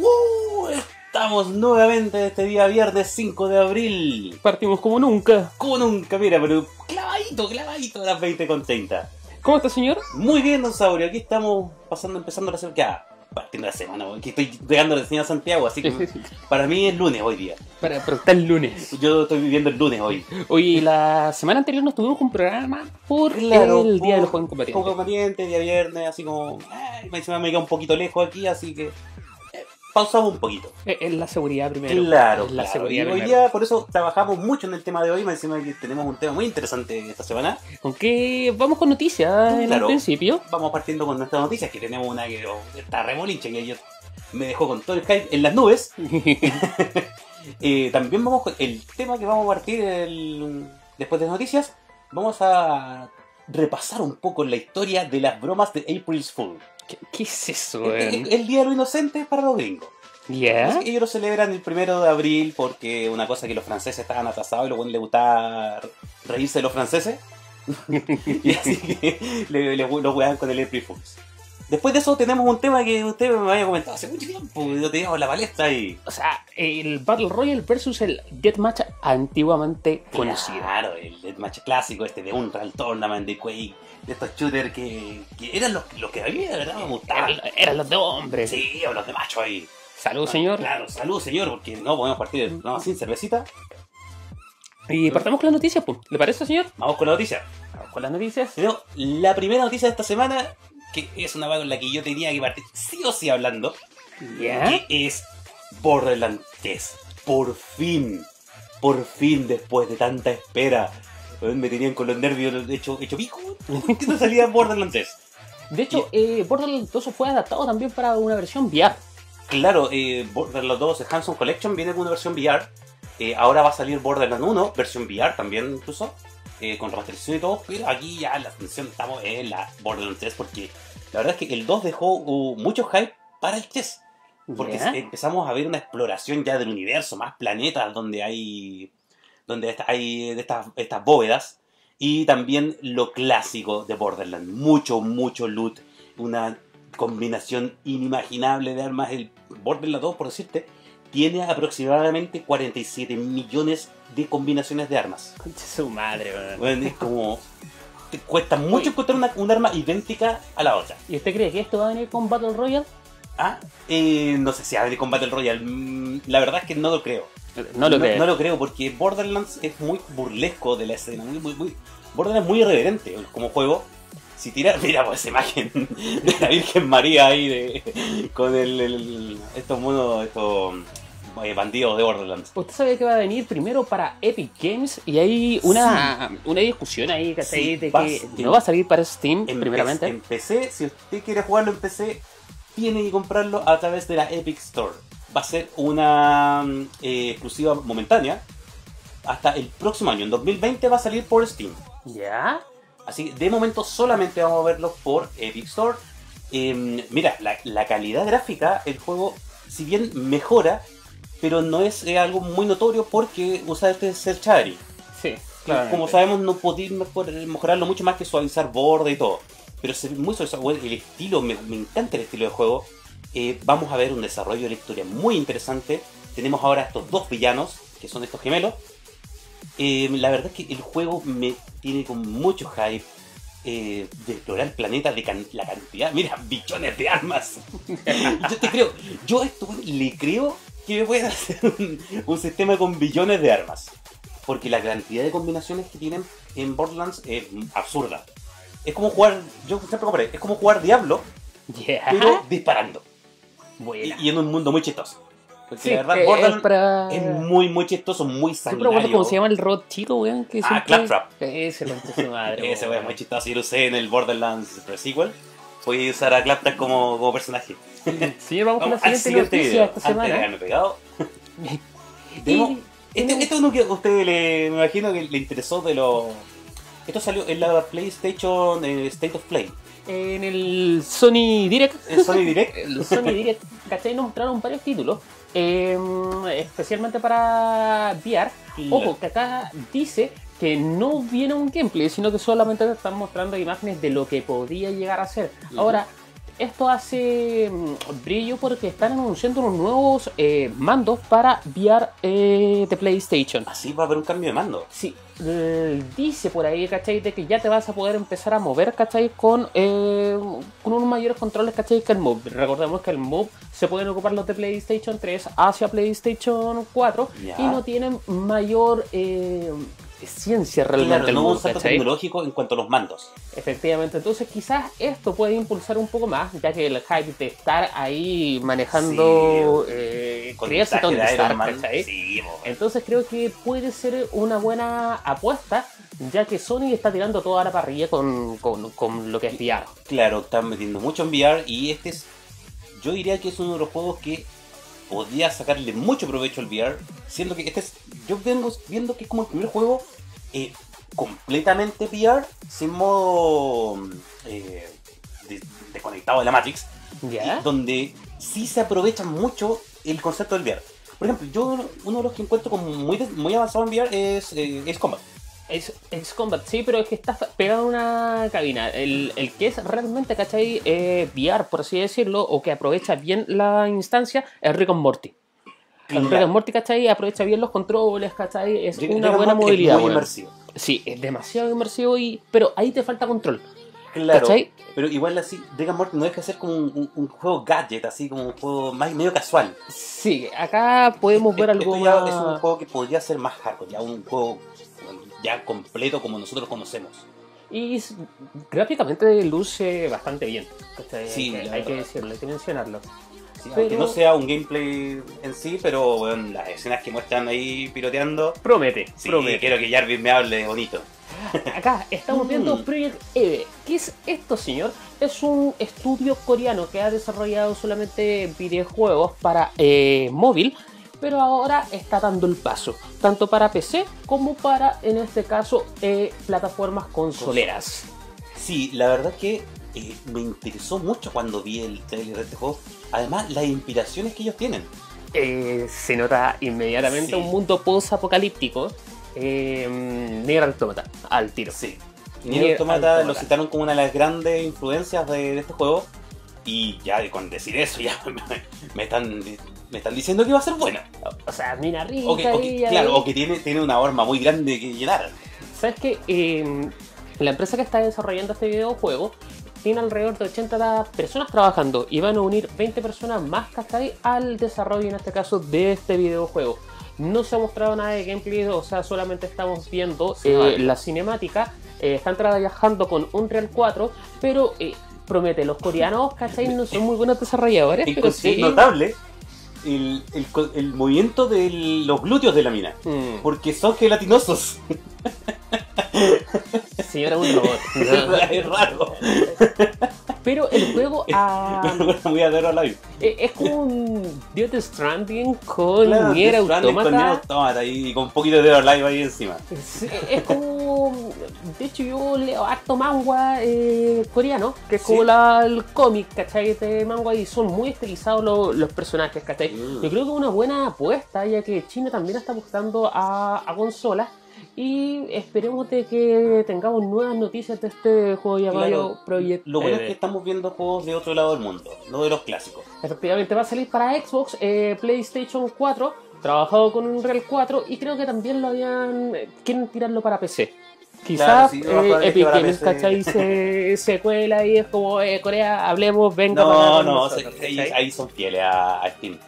¡Uh! Estamos nuevamente este día viernes 5 de abril. Partimos como nunca. Como nunca, mira, pero clavadito, clavadito a las 20 con 30. ¿Cómo está, señor? Muy bien, don Saurio. Aquí estamos pasando, empezando la semana. Partiendo la semana, porque estoy llegando recién a Santiago, así que para mí es lunes hoy día. Para, pero está el lunes. Yo estoy viviendo el lunes hoy. Oye, la semana anterior nos tuvimos un programa por Claro, el Día de los por- Jóvenes Combatientes. Poco combatiente, día viernes, así como. Ay, me queda un poquito lejos aquí, así que. Eh, pausamos un poquito. Eh, Es la seguridad primero. Claro, la claro. seguridad Y hoy primero. día, por eso trabajamos mucho en el tema de hoy. Me encima que tenemos un tema muy interesante esta semana. Aunque vamos con noticias en Claro. el principio. Vamos partiendo con nuestras noticias, que tenemos una que oh, está remolinche, que yo me dejó con todo el hype en las nubes. Eh, también vamos con el tema que vamos a partir el- después de las noticias. Vamos a repasar un poco la historia de las bromas de April's Fool. ¿Qué, qué es eso, El, el Día de lo Inocente para los gringos. Que ellos lo celebran el primero de abril porque una cosa que los franceses estaban atrasados y luego les gustaba reírse de los franceses. y así que le, le, lo juegan con el April Fools. Después de eso tenemos un tema que usted me había comentado hace mucho tiempo, yo te digo la palestra y... O sea, el Battle Royale versus el Deathmatch antiguamente conocido. Claro, el Deathmatch clásico este de Unreal Tournament, de Quake, de estos shooters que, que eran los, los que a mí de verdad me gustaban. Eran, eran los de hombres. Sí, o los de macho ahí. Salud, señor. Claro, salud señor, porque no podemos partir el programa sin cervecita. Y partamos con las noticias, pues. ¿Le parece, señor? Vamos con la noticia. Vamos con las noticias. Pero la primera noticia de esta semana, que es una con la que yo tenía que partir sí o sí hablando, ¿Ya? que es Borderlands 3. Por fin, por fin, después de tanta espera. Me tenían con los nervios hecho, hecho pico. ¿Por qué no salía Borderlands 3? De hecho, eh, Borderlands 2 fue adaptado también para una versión VR. Claro, eh, Borderlands 2 Hanson Collection viene con una versión VR. Eh, ahora va a salir Borderlands 1, versión VR también incluso, eh, con restricción y todo, pero aquí ya la atención estamos en la Borderlands 3 porque la verdad es que el 2 dejó uh, mucho hype para el 3. Porque ¿Ya? empezamos a ver una exploración ya del universo, más planetas donde hay donde hay estas, estas bóvedas y también lo clásico de Borderlands, mucho mucho loot, una combinación inimaginable de armas, el Borderlands 2 por decirte, tiene aproximadamente 47 millones de combinaciones de armas. Concha su madre, weón. Bueno, es como te cuesta mucho encontrar una, un arma idéntica a la otra. ¿Y usted cree que esto va a venir con Battle Royale? Ah, eh, no sé si abre con Battle Royale. Mm, La verdad es que no lo creo. No lo creo. No lo creo porque Borderlands es muy burlesco de la escena. Muy, muy, muy- Borderlands es muy irreverente como juego. Si tira, mira pues esa imagen de la Virgen María ahí de, con el, el- estos monos, estos eh, bandidos de Borderlands. Usted sabe que va a venir primero para Epic Games y hay una, una discusión ahí ¿cachai? Sí, de que no va a salir para Steam En, primeramente. En PC, si usted quiere jugarlo en PC, tiene que comprarlo a través de la Epic Store. Va a ser una mm, eh, exclusiva momentánea. Hasta el próximo año, en 2020, va a salir por Steam. ¿Ya? Así que de momento solamente vamos a verlo por Epic Store. Eh, mira, la, la calidad gráfica, el juego, si bien mejora, pero no es algo muy notorio porque usa este cel shading. Sí, Como sabemos, no podéis mejor- mejorarlo mucho más que suavizar borde y todo. Pero se ve muy suavizado. El estilo, me, me encanta el estilo de juego. Eh, vamos a ver un desarrollo de la historia muy interesante. Tenemos ahora estos dos villanos, que son estos gemelos. Eh, la verdad es que el juego me tiene con mucho hype. eh, de explorar el planeta, de can- la cantidad, mira, billones de armas. yo te creo, yo a esto le creo que pueden hacer un, un sistema con billones de armas. Porque la cantidad de combinaciones que tienen en Borderlands es absurda. Es como jugar, yo siempre compré, es como jugar Diablo, Ya. pero disparando. Buena. Y, y en un mundo muy chistoso. Porque Sí, la verdad, Borderlands es para... es muy, muy chistoso, muy Siempre sanguinario. cómo se llama el rod chico, weón. Que Ah, siempre- Claptrap. Ese concha su madre. Ese weón. es muy chistoso. Yo lo usé en el Borderlands Sequel. Voy a usar a Claptrap como, como personaje. Señor, vamos con la siguiente noticia esta semana. pegado. Este, esto es uno que a usted le, me imagino que le interesó de lo... Esto salió en la PlayStation eh, State of Play. En el Sony Direct. En Sony Direct. El Sony Direct, ¿cachai? Nos mostraron varios títulos. eh, especialmente para VR. Ojo, que acá dice que no viene un gameplay, sino que solamente te están mostrando imágenes de lo que podría llegar a ser. Ahora, esto hace mm, brillo porque están anunciando unos nuevos eh, mandos para VR eh, de PlayStation. Así va a haber un cambio de mando. Sí, eh, dice por ahí, ¿cachai? De que ya te vas a poder empezar a mover, ¿cachai? Con, eh, con unos mayores controles, ¿cachai? Que el Move. Recordemos que el Move se pueden ocupar los de PlayStation 3 hacia PlayStation 4 Ya. y no tienen mayor eh, ciencia realmente. Claro, no hubo un salto tecnológico en cuanto a los mandos. Efectivamente, entonces quizás esto puede impulsar un poco más, ya que el hype de estar ahí manejando Sí, eh, Con el po. Entonces creo que puede ser una buena apuesta, ya que Sony está tirando toda la parrilla con, con, con lo que es VR. Claro, están metiendo mucho en VR y este es, yo diría que es uno de los juegos que podría sacarle mucho provecho al VR, siendo que este es, yo vengo viendo que es como el primer juego eh, completamente VR, sin modo eh, de- desconectado de la Matrix, donde sí se aprovecha mucho el concepto del VR. Por ejemplo, yo uno de los que encuentro como muy, muy avanzado en VR es, eh, es Combat. Es, es Combat, sí, pero es que está pegado a una cabina. El, el que es realmente, ¿cachai? Eh, VR, por así decirlo, o que aprovecha bien la instancia, es Rick and Morty. El Rick and Morty, ¿cachai? Aprovecha bien los controles, ¿cachai? Es Rick- una Rick buena Morty es movilidad. muy inmersivo. Sí, es demasiado inmersivo, y pero ahí te falta control. Claro, ¿Cachai? pero igual así, Rick and Morty no deja de ser como un, un- un juego gadget, así como un juego más medio casual. Sí, acá podemos ver Esto algo ya más... es un juego que podría ser más hardcore, ya un juego ya completo como nosotros conocemos. Y gráficamente luce bastante bien. ¿cachai? Sí, hay, que, hay decirlo, hay que mencionarlo. Sí, Pero- Aunque no sea un gameplay en sí, pero bueno, las escenas que muestran ahí piloteando, Promete, sí, promete. quiero que Jarvis me hable bonito. Acá estamos viendo Mm. Project Eve. ¿Qué es esto, señor? Es un estudio coreano que ha desarrollado solamente videojuegos para eh, móvil, pero ahora está dando el paso, tanto para PC como para, en este caso, eh, plataformas consoleras. Sí, la verdad que eh, me interesó mucho cuando vi el trailer de este juego. Además, las inspiraciones que ellos tienen. Eh, se nota inmediatamente Sí. un mundo post-apocalíptico. Eh, Nier Automata, al tiro. Sí. Nier Nier Automata Automata. lo citaron como una de las grandes influencias de, de este juego. Y ya con decir eso, ya me, me están, me están diciendo que va a ser buena. O sea, mina rica O que, o que- claro, o que tiene, tiene una horma muy grande que llenar. ¿Sabes qué? Eh, la empresa que está desarrollando este videojuego tiene alrededor de 80 personas trabajando y van a unir 20 personas más ¿cachai? al desarrollo, en este caso, de este videojuego. No se ha mostrado nada de gameplay, o sea, solamente estamos viendo eh, la cinemática. Eh, están trabajando con Unreal 4, pero eh, promete, los coreanos, ¿cachai? No son muy buenos desarrolladores, pero Encontré sí. notable el, el co- el movimiento de los glúteos de la mina. Mm, Porque son gelatinosos. sí, era un robot. es raro. pero el juego ah, Muy a Live. Eh, Es como un Death Stranding con Claro, Nier Stranding con Nier Automata. Automata y con un poquito de Live ahí encima. Sí, Es como. De hecho, yo leo harto manga eh, coreano, que es como Sí. la- el cómic, ¿cachai? De manga y son muy estilizados los, los personajes, ¿cachai? Mm. Yo creo que es una buena apuesta, ya que China también está buscando a, a consolas. Y esperemos de que tengamos nuevas noticias de este juego llamado Claro, Project Lo bueno es que estamos viendo juegos de otro lado del mundo, no de los clásicos. Efectivamente va a salir para Xbox, eh, PlayStation 4, trabajado con Unreal 4 y creo que también lo habían... eh, quieren tirarlo para PC. Quizás Claro, sí, eh, Epic Games. ¿cachai? Se, se cuela y es como, eh, Corea, hablemos, venga No, para no, nosotros, se- ahí, ¿cachai? ahí son fieles a, a Steam.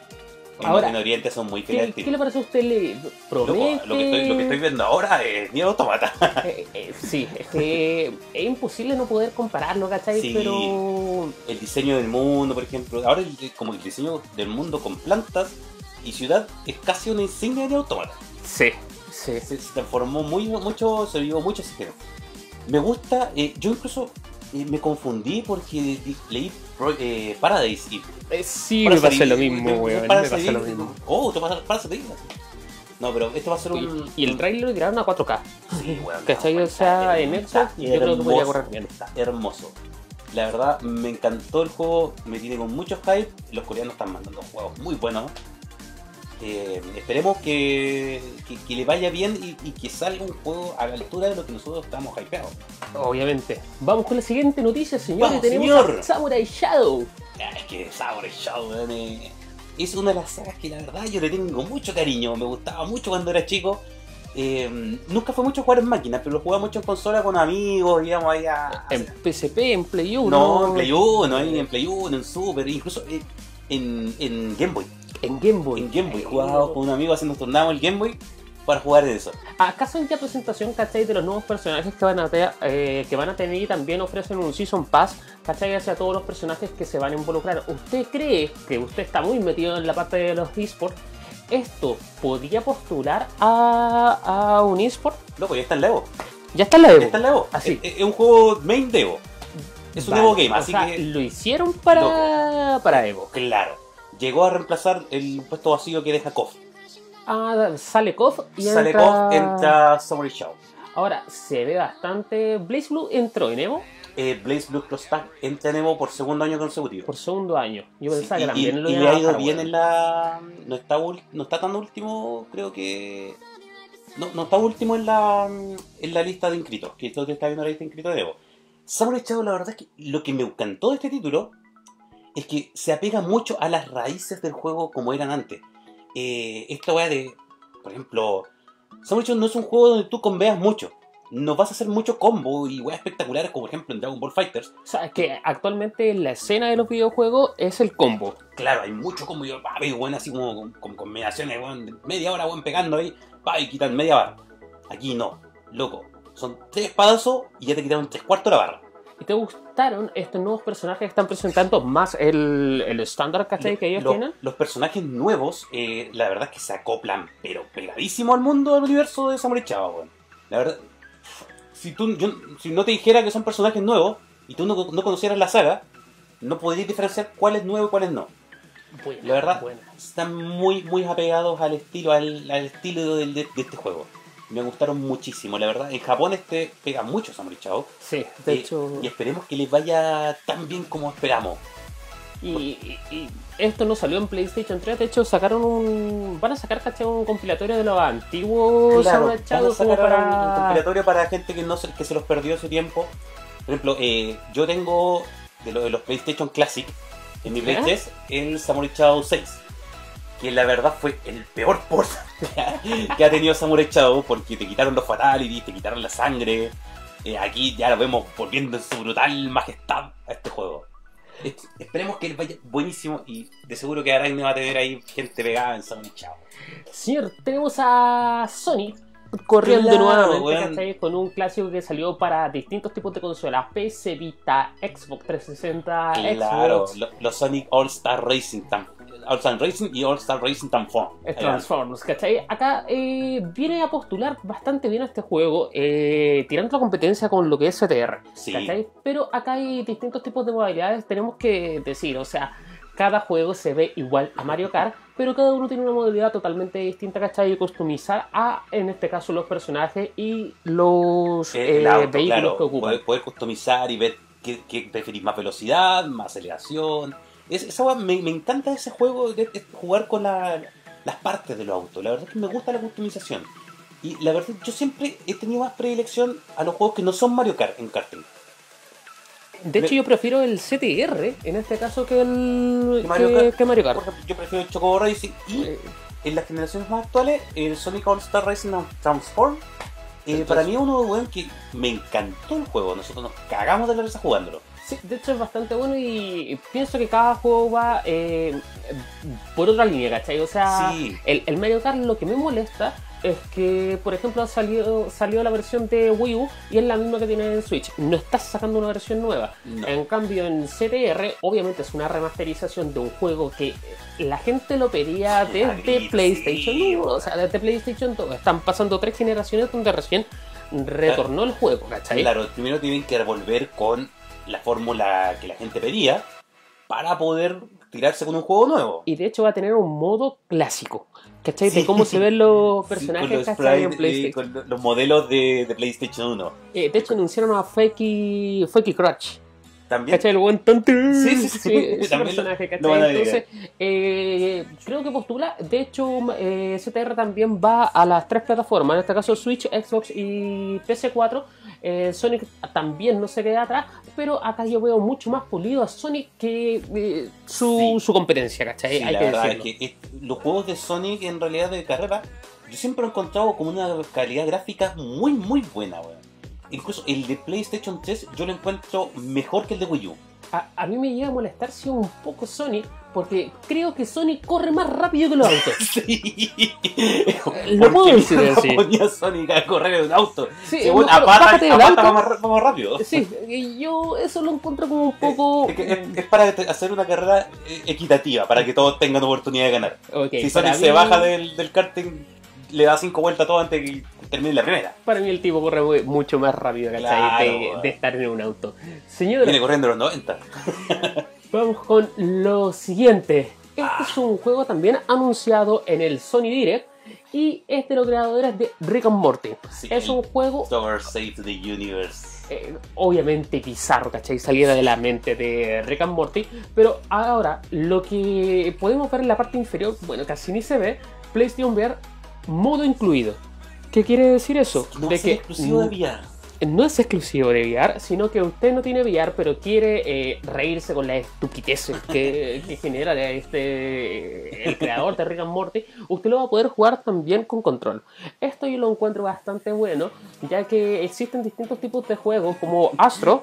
En, Ahora, en Oriente son muy a ¿Qué, le parece a usted? ¿Le Loco, lo, que estoy, lo que estoy viendo ahora es Nier Automata. Eh, eh, sí, es que es imposible no poder compararlo, ¿cachai? Sí. Pero... el diseño del mundo, por ejemplo. Ahora el- como el diseño del mundo con plantas y ciudad es casi una insignia de Automata. Sí, sí. Se, se transformó muy, mucho, se vio mucho ese género. Me gusta, eh, yo incluso me confundí porque leí eh, Paradise y Eh, sí, Parasite me pasa lo mismo, weón. Me pasa lo mismo. Oh, te pasa Parasite Eve. No, pero este va a ser un. Y, y el trailer lo tiraron a 4K. Sí, weón, ¿Cachai? no, O sea, en Xbox yo creo que podría hermoso, correr bien. Está hermoso. La verdad, me encantó el juego, me tiene con mucho hype. Los coreanos están mandando juegos muy buenos. Eh, esperemos que, que, que le vaya bien y, y que salga un juego a la altura de lo que nosotros estamos hypeados. Obviamente. Vamos con la siguiente noticia, señores. Vamos, Tenemos señor. a Samurai Shadow. Ah, Es que Samurai weón, eh, es una de las sagas que la verdad yo le tengo mucho cariño. Me gustaba mucho cuando era chico. Eh, nunca fue mucho jugar en máquinas, pero lo jugaba mucho en consola con amigos, íbamos ahí a... En PSP, en Play 1. No, en Play 1, ahí en Play 1, en Super, incluso en, en Game Boy. En Game Boy. En Game Boy, jugaba con un amigo haciendo turnábamos el Game Boy para jugar en eso. ¿Acaso en ya presentación, cachai, de los nuevos personajes que van a, te- eh, que van a tener y también ofrecen un Season Pass, cachai, hacia todos los personajes que se van a involucrar? ¿Usted cree que usted está muy metido en la parte de los esports? ¿Esto podría postular a, a un esport? Loco, ya está en la Evo. Ya está en la Ya Evo. está en la Evo. Así. Es, es un juego main de Evo. Es un Vale, Evo Game, o así sea, que... lo hicieron para, para Evo. Claro. Llegó a reemplazar el puesto vacío que deja KOF. Ah, sale KOF y Sale entra... KOF, entra Samurai Show. Ahora, se ve bastante... Blaze Blue entró en Evo Eh, Blaze Blue Cross Tag entra en Evo por segundo año consecutivo. por segundo año. Yo Sí, pensaba y, que también y- lo y iban le a ha ido bien en la. No está, no está tan último, creo que. No, no está último en la, en la lista de inscritos, que esto que está viendo la lista de inscritos de Evo. Samurai Shodown, la verdad es que lo que me encantó de este título es que se apega mucho a las raíces del juego como eran antes. Eh, esta weá de, por ejemplo, Samurai no es un juego donde tú conveas mucho. No vas a hacer mucho combo y weas espectaculares como por ejemplo en Dragon Ball Fighters. O sea, que actualmente la escena de los videojuegos es el combo. Claro, hay mucho combo y veo, weón, así como con, con combinaciones, weón, de media hora, weón, pegando ahí, pa, y quitan media barra. Aquí no, loco. Son tres espadazos y ya te quitaron tres cuartos de la barra. ¿Y te gustaron estos nuevos personajes que están presentando más el, el estándar ¿cachai? que ellos Lo- tienen? Los personajes nuevos, eh, la verdad es que se acoplan, pero pegadísimo al mundo del universo de Samurai Chava, weón. La verdad, si, tú, yo, si no te dijera que son personajes nuevos y tú no, no conocieras la saga, no podrías diferenciar cuál es nuevo y cuál es no. Buena, La verdad, buena. están muy, muy apegados al estilo, al, al estilo de este juego. Me gustaron muchísimo, la verdad. En Japón este pega mucho Samurai Chao. Sí, de y, hecho. y esperemos que les vaya tan bien como esperamos. Y, y- y esto no salió en PlayStation 3, de hecho sacaron un... Van a sacar, ¿cachai? Un compilatorio de los antiguos Claro, Samurai van a sacar un para... compilatorio para gente que no se, que se los perdió ese tiempo. Por ejemplo, eh, yo tengo de, lo- de los PlayStation Classic en mi Play ¿Ya? 3 el Samurai Shadow 6. Que la verdad fue el peor port que ha tenido Samurai Shadow porque te quitaron los fatalities, te quitaron la sangre. Eh, aquí ya lo vemos volviendo en su brutal majestad a este juego. Es- Esperemos que les vaya buenísimo y de seguro que Aragne va a tener ahí gente pegada en Samurai Shadow. Señor, tenemos a Sony corriendo Claro, nuevamente. ¿cachai? con un clásico que salió para distintos tipos de consolas, PC Vita, Xbox 360, Claro, Xbox, lo- los Sonic All Star Racing Tam- All Star Racing y All Star Racing Transform. Transformers, ¿cachai? Acá eh, viene a postular bastante bien a este juego, eh, tirando la competencia con lo que es CTR, Sí. ¿cachai? Pero acá hay distintos tipos de modalidades, tenemos que decir, o sea, cada juego se ve igual a Mario Kart, pero cada uno tiene una modalidad totalmente distinta, ¿cachai? Y customizar a, en este caso, los personajes y los Eh, auto, vehículos claro, que ocupan. Poder, poder customizar y ver qué, qué preferís, más velocidad, más aceleración. Es- esa me, me encanta ese juego de, de jugar con la- las partes de los autos. La verdad es que me gusta la customización. Y la verdad, yo siempre he tenido más predilección a los juegos que no son Mario Kart en karting. De hecho, me- yo prefiero el CTR en este caso que el Mario que- Kart. que Mario Kart. Por ejemplo, yo prefiero el Chocobo Racing y Eh, en las generaciones más actuales, el Sonic All Star Racing Transform. eh, Entonces- para mí es uno weón, que me encantó el juego. Nosotros nos cagamos de la risa jugándolo. Sí, de hecho es bastante bueno y pienso que cada juego va eh, por otra línea, ¿cachai? O sea, Sí. el, el Mario Kart lo que me molesta es que, por ejemplo, salió, salió la versión de Wii U y es la misma que tiene en Switch. No estás sacando una versión nueva. No. En cambio, en CTR, obviamente es una remasterización de un juego que la gente lo pedía desde PlayStation sí, 1, o sea, desde PlayStation 2. Están pasando tres generaciones donde recién retornó el juego, ¿cachai? Claro, primero tienen que volver con la fórmula que la gente pedía para poder tirarse con un juego nuevo. Y de hecho va a tener un modo clásico, ¿cachai? Sí. De cómo se ven los Sí, personajes con los, en PlayStation. eh, con los modelos de, de PlayStation 1. Eh, de hecho anunciaron a Fakey, Fakey Crutch. También. ¿Cachai? El buen tonto. Sí, sí, sí. ese personaje, ¿cachai? Entonces, eh, creo que postula. De hecho, eh, CTR también va a las tres plataformas. En este caso, Switch, Xbox y PS4. Eh, Sonic también no se queda atrás. Pero acá yo veo mucho más pulido a Sonic que eh, su, Sí. su competencia, ¿cachai? Sí, Hay la que verdad decirlo. es que es- los juegos de Sonic en realidad de carrera, yo siempre he encontrado como una calidad gráfica muy, muy buena, weón. Incluso el de PlayStation 3 yo lo encuentro mejor que el de Wii U. A, a mí me llega a molestar si un poco Sonic, porque creo que Sonic corre más rápido que los autos. Sí. Lo puedo decir no así. ponía Sonic a correr en un auto. Sí, no, bájate del apata auto. va más, va más rápido. Sí, yo eso lo encuentro como un poco. Es, es- es para hacer una carrera eh, equitativa, para que todos tengan oportunidad de ganar. Ok, si Sonic se baja del, del karting, le da cinco vueltas a todo antes de que termine la primera. Para mí el tipo corre muy- mucho más rápido, ¿cachai? Claro, de, estar en un auto. Señora, Viene corriendo los 90. vamos con lo siguiente. Este es un juego también anunciado en el Sony Direct y es de los creadores de Rick and Morty. Sí, es un juego Save the Universe. eh, obviamente bizarro, ¿cachai? Saliera de la mente de Rick and Morty. Pero ahora, lo que podemos ver en la parte inferior, bueno, casi ni se ve, PlayStation VR modo incluido. ¿Qué quiere decir eso? No de es que exclusivo de VR. no es exclusivo de VR, sino que usted no tiene VR, pero quiere eh, reírse con la estupidez que, que genera este el creador de Rick and Morty, usted lo va a poder jugar también con control. Esto yo lo encuentro bastante bueno, ya que existen distintos tipos de juegos como Astro,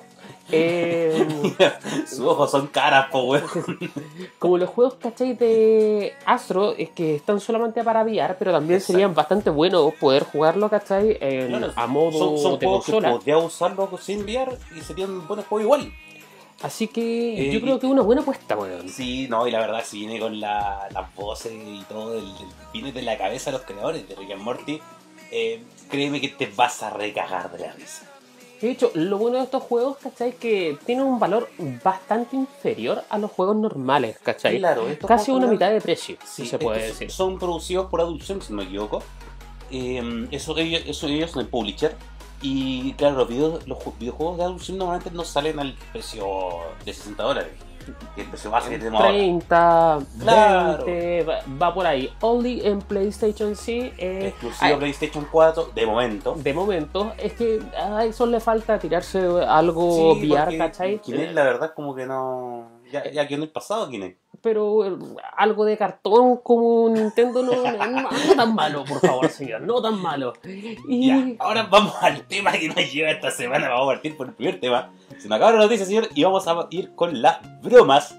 eh, Sus ojos son caras, po, weón. como los juegos, ¿cachai? De Astro, es que están solamente para VR, pero también Exacto. serían bastante buenos poder jugarlo, ¿cachai? En- Claro, a modo son, son de juegos que consola. podría usarlo sin VR y serían buenos juegos igual. Así que Eh, yo creo que es una buena apuesta, weón. Sí, no, y la verdad, si viene con la- las voces y todo, el, el- viene de la cabeza de los creadores de Rick and Morty, eh, créeme que te vas a recagar de la risa. De hecho, lo bueno de estos juegos, ¿cachai? Que tienen un valor bastante inferior a los juegos normales, ¿cachai? Claro, estos Casi una mitad de precio, Sí, si se puede decir. Son producidos por Adult Swim, si no me equivoco. Eh, eso, ellos, eso ellos son el publisher. Y claro, los, videos- los ju- videojuegos de Adult Swim normalmente no salen al precio de 60 dólares. Que que tenemos ahora. 30, Claro. 20, va, va por ahí. Only en PlayStation sí. eh, Exclusivo ay, PlayStation 4, de momento. de momento, es que a eso le falta tirarse algo Sí, VR, ¿cachai? Kinect, la verdad, como que no. Ya, ya quedó en el pasado, Kinect. Pero eh, algo de cartón como Nintendo no, no, no tan malo, por favor, señor, no tan malo. Y Ya, ahora vamos al tema que nos lleva esta semana. Vamos a partir por el primer tema. Se me acaba la noticia, señor, y vamos a ir con las bromas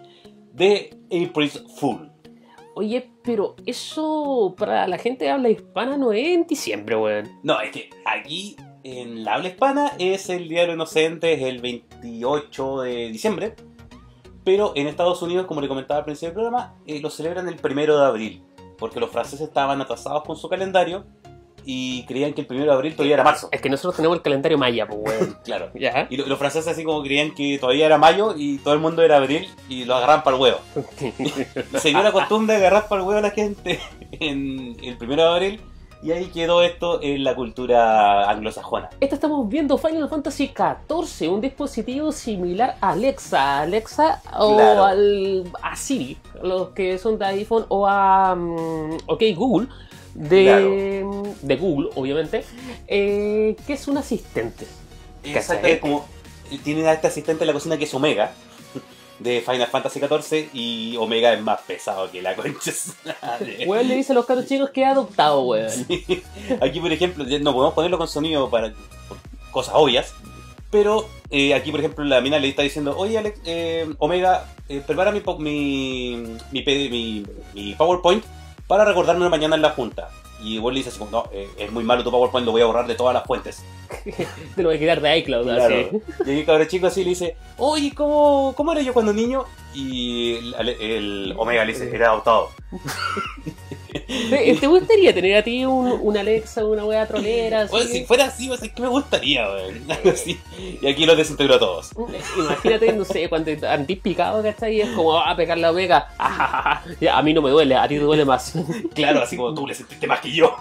de April's Fool. Oye, pero eso para la gente de habla hispana no es en diciembre, weón. No, es que aquí en la habla hispana es el Día de los Inocentes el 28 de diciembre. Pero en Estados Unidos, como le comentaba al principio del programa, eh, lo celebran el primero de abril. Porque los franceses estaban atrasados con su calendario y creían que el primero de abril todavía era marzo. Es que nosotros tenemos el calendario maya, pues, weón. Claro. ¿Ya? Y lo- los franceses así como creían que todavía era mayo y todo el mundo era abril y lo agarraban para el huevo. Se dio la costumbre de agarrar para el huevo a la gente en el primero de abril y ahí quedó esto en la cultura anglosajona. Esto estamos viendo Final Fantasy XIV, un dispositivo similar a Alexa, Alexa o Claro. al, a Siri, los que son de iPhone o a mm, OK Google, de, de Google, obviamente, eh, que es un asistente. Exacto, como tienen a este asistente en la cocina que es Omega de Final Fantasy XIV y Omega es más pesado que la concha. Weón le dice a los caros chicos que ha adoptado, weón. Aquí, por ejemplo, no podemos ponerlo con sonido para cosas obvias, pero eh, aquí, por ejemplo, la mina le está diciendo, oye, Alex, eh, Omega, eh, prepara mi, mi, mi- mi PowerPoint para recordarme mañana en la junta. Y vos le dices, no, eh, es muy malo tu PowerPoint, lo voy a borrar de todas las fuentes. Te lo voy a quitar de iCloud, Claro. así. Y ahí cabrón chico así le dice, oye, ¿cómo, ¿cómo era yo cuando niño? Y el, el Omega le dice, era adoptado. ¿Te, te gustaría tener a ti un, un Alexa, una wea trolera? Bueno, si fuera así, pues, es que me gustaría, weón. Y aquí los desintegro a todos. Imagínate, no sé, cuando andís picado, ¿cachai? Y es como, ah, pegar la omega. Ah. Ya, a mí no me duele, a ti te duele más. Claro, así como tú le sentiste más que yo.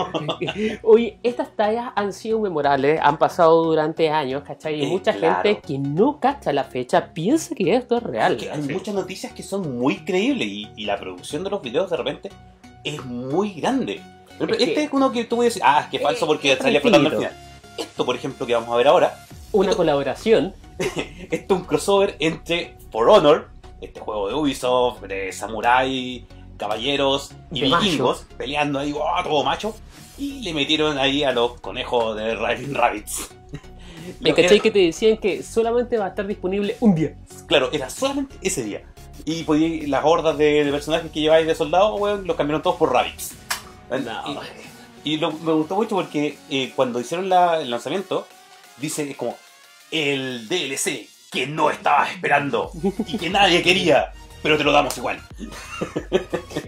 Oye, estas tallas han sido memorables, han pasado durante años, ¿cachai? Y mucha claro. gente que no cacha la fecha piensa que esto es real. Que hay muchas noticias que son muy creíbles y, y la producción de los videos de repente es muy grande. Por ejemplo, Es que- este es uno que tú voy a decir, ah, es que es falso Eh, porque salía flotando al final. Esto, por ejemplo, que vamos a ver ahora, Una colaboración. esto es un crossover entre For Honor, este juego de Ubisoft, de samurai, caballeros y De vikingos, peleando ahí, ¡guau! todo macho, y le metieron ahí a los conejos de Raving Rabbits. ¿Me era- que te decían que solamente va a estar disponible un día? Claro, era solamente ese día. Y podía- las hordas de, de personajes que lleváis de soldados, weón, los cambiaron todos por rabbits. No. Y, y lo- me gustó mucho porque eh, cuando hicieron la- el lanzamiento, dice como el DLC que no estabas esperando y que nadie quería, pero te lo damos igual.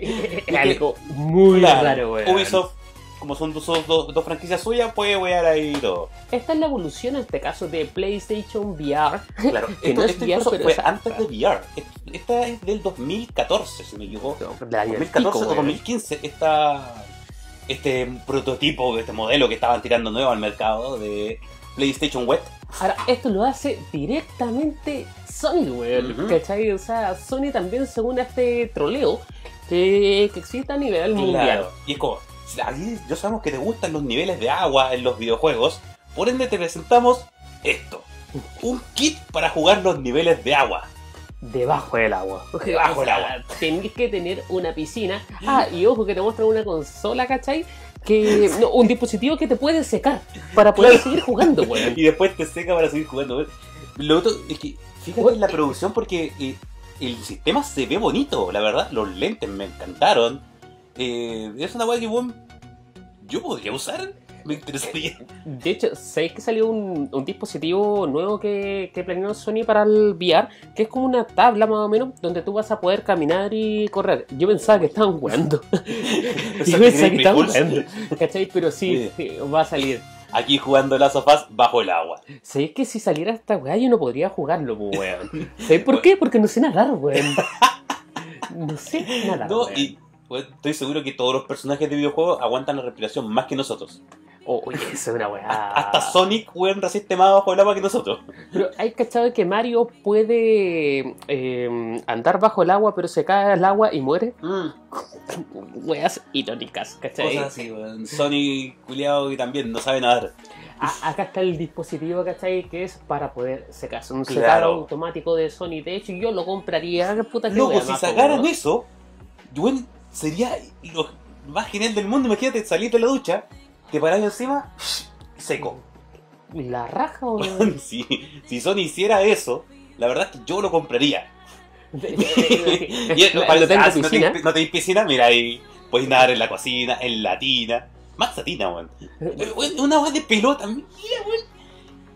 Es algo muy Claro, raro, weón. Ubisoft, como son dos, dos- dos franquicias suyas, puede wear ahí todo. Esta es la evolución en este caso de PlayStation VR. Claro, Que esto, no es esto VR, pero fue es- antes de VR. Esta es del 2014, si me equivoco. Del 2014 pico, o weón. 2015 esta, este prototipo, este modelo que estaban tirando nuevo al mercado de PlayStation Web. Ahora, esto lo hace directamente Sony, weón. Ujú. ¿Cachai? O sea, Sony también según este troleo que, que existe a nivel mundial. Y es como, a ti- yo sabemos que te gustan los niveles de agua en los videojuegos, por ende te presentamos esto. Un kit para jugar los niveles de agua. Debajo del agua. Debajo O sea, del agua. Tenés que tener una piscina. Ah, y ojo que te muestran una consola, ¿cachai? Que. No, un dispositivo que te puede secar para poder Claro. seguir jugando, weón. Y después te seca para seguir jugando. Lo otro es que, fíjate en la producción porque eh, el sistema se ve bonito, la verdad. Los lentes me encantaron. Eh, es una weá que weón, yo podría usar. Me interesaría. De hecho, ¿sabéis que salió un, un dispositivo nuevo que, que planeó Sony para el VR? Que es como una tabla más o menos, donde tú vas a poder caminar y correr. Yo pensaba que estaban jugando. Yo pensaba que estaban jugando. ¿Cachai? Pero sí, sí, va a salir. Aquí jugando Last of Us bajo el agua. ¿Sabéis que si saliera esta weá yo no podría jugarlo, weón? ¿Sabéis por qué? Porque no sé nadar, weón. No sé nadar. No, y weón, estoy seguro que todos los personajes de videojuegos aguantan la respiración más que nosotros. Oh, oye, eso es una weá. Hasta Sonic, weón, resiste más bajo el agua que nosotros. Pero hay cachado que Mario puede eh, andar bajo el agua, pero se cae al agua y muere. Weas irónicas, ¿cachai? Cosas así, weón. Sonic, culiado, y también no sabe nadar. A- acá está el dispositivo, ¿cachai? Que es para poder secarse. Un Claro. secado automático de Sony. De hecho, yo lo compraría. ¿Qué puta que wea si sacaran eso, weón, sería lo más genial del mundo. Imagínate salir de la ducha, te parás encima, seco. La raja, weón. si, si Sony hiciera eso, la verdad es que yo lo compraría. Y es- Lo parece- tengo ah, en si no tenéis no piscina, mira ahí, puedes nadar en la cocina, en la tina. Más satina, weón. Una weón de pelota, mira, weón.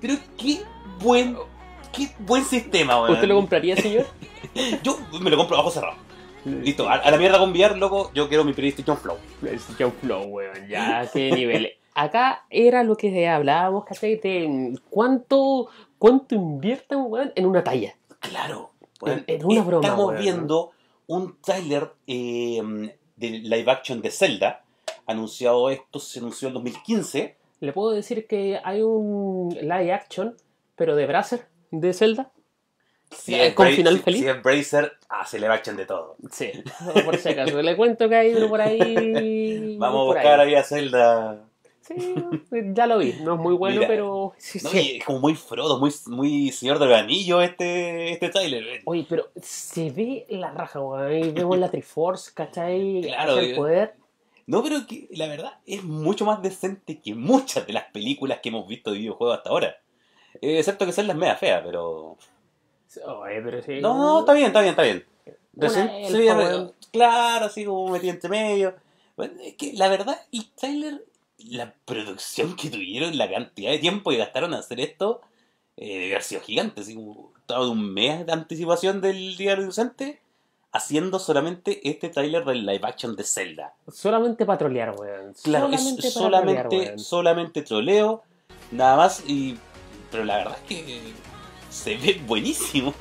Pero qué buen, qué buen sistema, weón. ¿Usted lo compraría, señor? Yo me lo compro a ojos cerrados. Listo, a, a la mierda con VR, loco, yo quiero mi PlayStation Flow. PlayStation Flow, weón, ya, qué nivel. Acá era lo que hablábamos, ¿cachai? De cuánto, cuánto invierten, weón, en una talla. Claro. En- en una broma, Estamos weón. viendo un tráiler eh, de live action de Zelda. Anunciado esto, se anunció en 2015. Le puedo decir que hay un live action, pero de Bracer, de Zelda. Si Eh, es con final si- feliz. Si es Bracer, hace live action de todo. Sí, por si acaso. Le cuento que hay uno por ahí. Vamos a buscar ahí. ahí a Zelda. Sí, ya lo vi. No es muy bueno, Mira. pero. Sí, No, sí. y es como muy Frodo, muy, muy Señor del Anillo este, este tráiler. Oye, pero se ve la raja, weón. Ahí vemos la Triforce, ¿cachai? Claro, el eh. poder. No, pero que la verdad es mucho más decente que muchas de las películas que hemos visto de videojuegos hasta ahora. Eh, excepto que son las media feas, pero... Oye, pero sí. No, no, está bien, está bien, está bien. Recién- se veía- claro, así como metido entre medio. Bueno, es que la verdad, el trailer, la producción que tuvieron, la cantidad de tiempo que gastaron en hacer esto, eh, debe haber sido gigante. Así como estaba de un mes de anticipación del Día del Inocente haciendo solamente este tráiler del live action de Zelda. Solamente para trolear, weón. Claro, solamente es solamente, trolear, solamente troleo, nada más, y pero la verdad es que se ve buenísimo.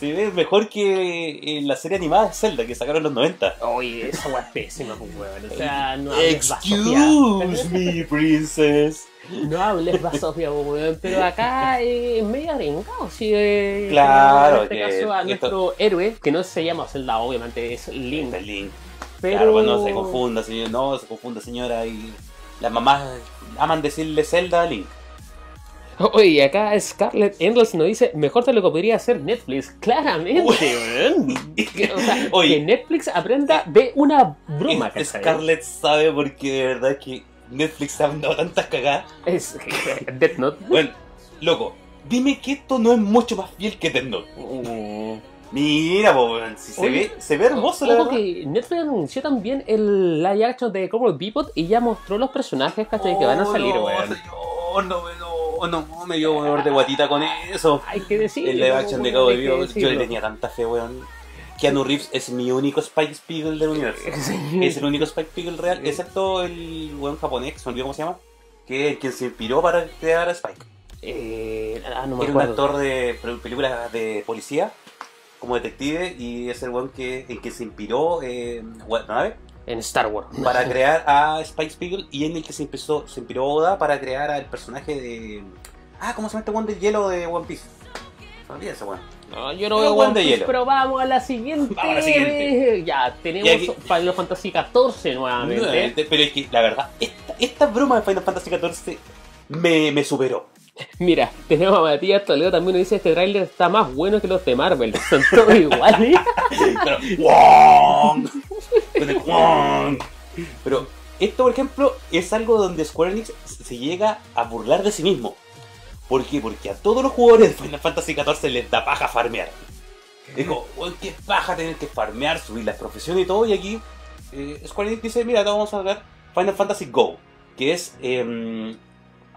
Se ve mejor que en la serie animada de Zelda que sacaron en los 90. Oye, esa weá es pésima, pues, weón. O sea, no hables. Excuse me, princess. No hables basofia, pues, weón. Pero acá eh, es medio arengado, sí. eh, Claro, En este que caso, a esto- nuestro héroe, que no se llama Zelda, obviamente, es Link. Link. Pero. Claro, bueno, no se confunda, señor. No, se confunda, señora. Y las mamás aman decirle Zelda a Link. Oye, acá Scarlett Endless nos dice: Mejor te lo que podría hacer Netflix. Claramente, weón. Que, o sea, Oye. que Netflix aprenda de una broma, Es-. Scarlett sabe porque de verdad que Netflix ha dado tantas cagadas. Es Death Note. Bueno, loco, dime que esto no es mucho más fiel que Death Note. Mm. Mira, weón, si se Oye, ve, se ve hermoso, la verdad. que Netflix anunció también el live action de Cowboy Bebop y ya mostró los personajes ¿cachai? que van a Oh, salir, no, weón. señor, no, no, no, me dio dolor de guatita con eso. Hay que decir. El live action de Cowboy Bebop, yo decirlo. le tenía tanta fe, weón. Keanu Reeves es mi único Spike Spiegel del universo. Es el único Spike Spiegel real, excepto el weón japonés, se me olvidó cómo se llama, que es el quien se inspiró para crear a Spike. Eh, ah, no me Era un actor de pel- películas de policía, como detective, y es el weón que, en que se inspiró eh, Watanabe En Star Wars. para crear a Spike Spiegel y en el que se, empezó, se inspiró Oda para crear al personaje de... Ah, ¿cómo se llama este weón de hielo de One Piece? No olvides ese weón. No, yo no veo One de Piece, hielo. pero vamos a la siguiente. Vamos a la siguiente. Ya, tenemos aquí- Final Fantasy XIV nuevamente. Nuevamente, Pero es que la verdad, esta, esta broma de Final Fantasy XIV me, me superó. Mira, tenemos a Matías Toledo también nos dice este tráiler está más bueno que los de Marvel. Son todos iguales. Pero, Pero esto, por ejemplo, es algo donde Square Enix se llega a burlar de sí mismo. ¿Por qué? Porque a todos los jugadores de Final Fantasy XIV les da paja farmear. "Weón, qué paja tener que farmear, subir las profesiones y todo. Y aquí eh, Square Enix dice, mira, vamos a dar Final Fantasy Go, que es em,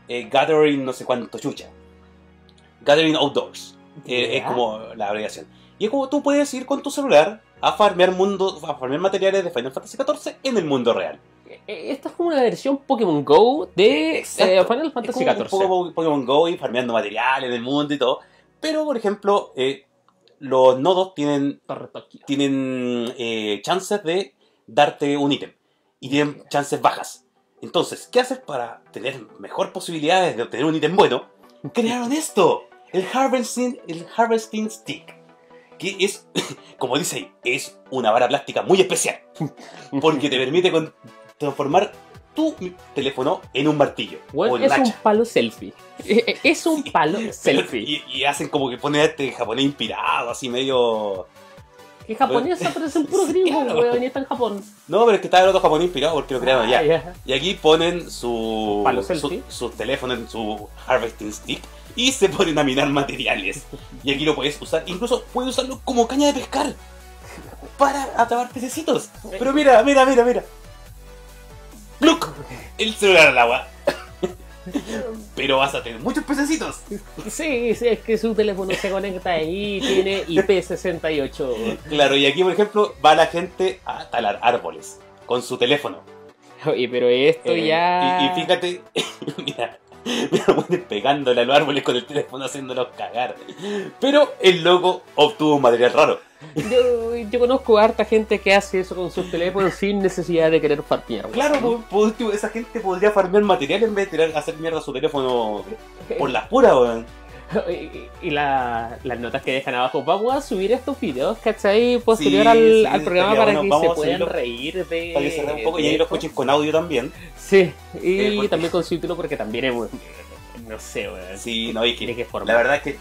eh, Gathering no sé cuánto chucha. Gathering Outdoors. Eh, es como la abreviación. Y es como tú puedes ir con tu celular a farmear mundo, a farmear materiales de Final Fantasy XIV en el mundo real. Eh, Esta es como una versión Pokémon Go de Exacto. eh, Final Fantasy es como un XIV. poco Pokémon Go y farmeando materiales del mundo y todo. Pero, por ejemplo, eh, los nodos tienen, tienen eh, chances de darte un ítem. Y tienen chances bajas. Entonces, ¿qué haces para tener mejor posibilidades de obtener un ítem bueno? Crearon esto. El Harvesting, el Harvesting Stick. Que es, como dice ahí, es una vara plástica muy especial. Porque te permite con- transformar tu teléfono en un martillo. O en es un palo selfie. Eh, Es un Sí, palo selfie. Y, y hacen como que ponen este japonés inspirado, así medio. Que japonesa, pero es un puro gringo, claro. weón, y está en Japón. No, pero es que estaba el otro japonés inspirado porque lo crearon Ah, allá. ya. Y aquí ponen su, Palo su, su teléfono en su harvesting stick y se ponen a minar materiales. Y aquí lo puedes usar, incluso puedes usarlo como caña de pescar para atrapar pececitos. Pero mira, mira, mira, mira. Look, el celular al agua. Pero vas a tener muchos pececitos. Sí, sí, es que su teléfono se conecta ahí, tiene IP68. Claro, y aquí, por ejemplo, va la gente a talar árboles con su teléfono. Oye, pero esto Eh, ya. Y, y fíjate, mira, mira, lo ponen pegándole a los árboles con el teléfono haciéndolos cagar. Pero el loco obtuvo un material raro. Yo, yo conozco a harta gente que hace eso con sus teléfonos sin necesidad de querer farmear. Claro, esa gente podría farmear material en vez de tirar, hacer mierda a su teléfono por las puras, weón. Y, y la- las notas que dejan abajo. Vamos a subir estos videos, ¿cachai? Posterior Sí, al, sí, al programa para bueno. que se puedan reír de. Para que se un poco de y ahí lo esto. escuchen con audio también. Sí, y Eh, porque- también con subtítulo porque también es. muy- No sé, weón. Sí, no, Tiene que la verdad es que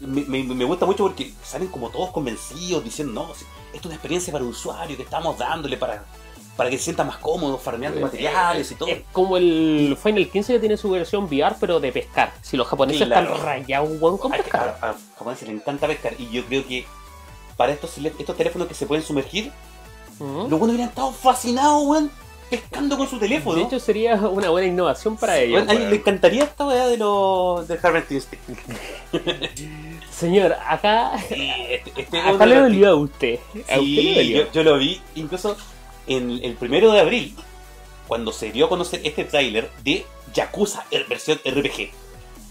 me, me- me gusta mucho porque salen como todos convencidos diciendo, no, esto es una experiencia para el usuario que estamos dándole para, para que se sienta más cómodo farmeando materiales y todo. Es como el Final 15 que tiene su versión VR, pero de pescar. Si los japoneses Claro. están rayados, weón, con A, a, pescar. a japoneses les encanta pescar y yo creo que para estos, estos teléfonos que se pueden sumergir, ¿Mm? los buenos hubieran estado fascinados, weón, pescando con su teléfono. De hecho, sería una buena innovación para ellos. Bueno, le encantaría esta weá de los de Harvest Instinct. Señor, acá, Este, este es acá le dolió a usted. A usted le Sí, dolió. yo, yo lo vi incluso en el primero de abril, cuando se dio a conocer este tráiler de Yakuza versión RPG.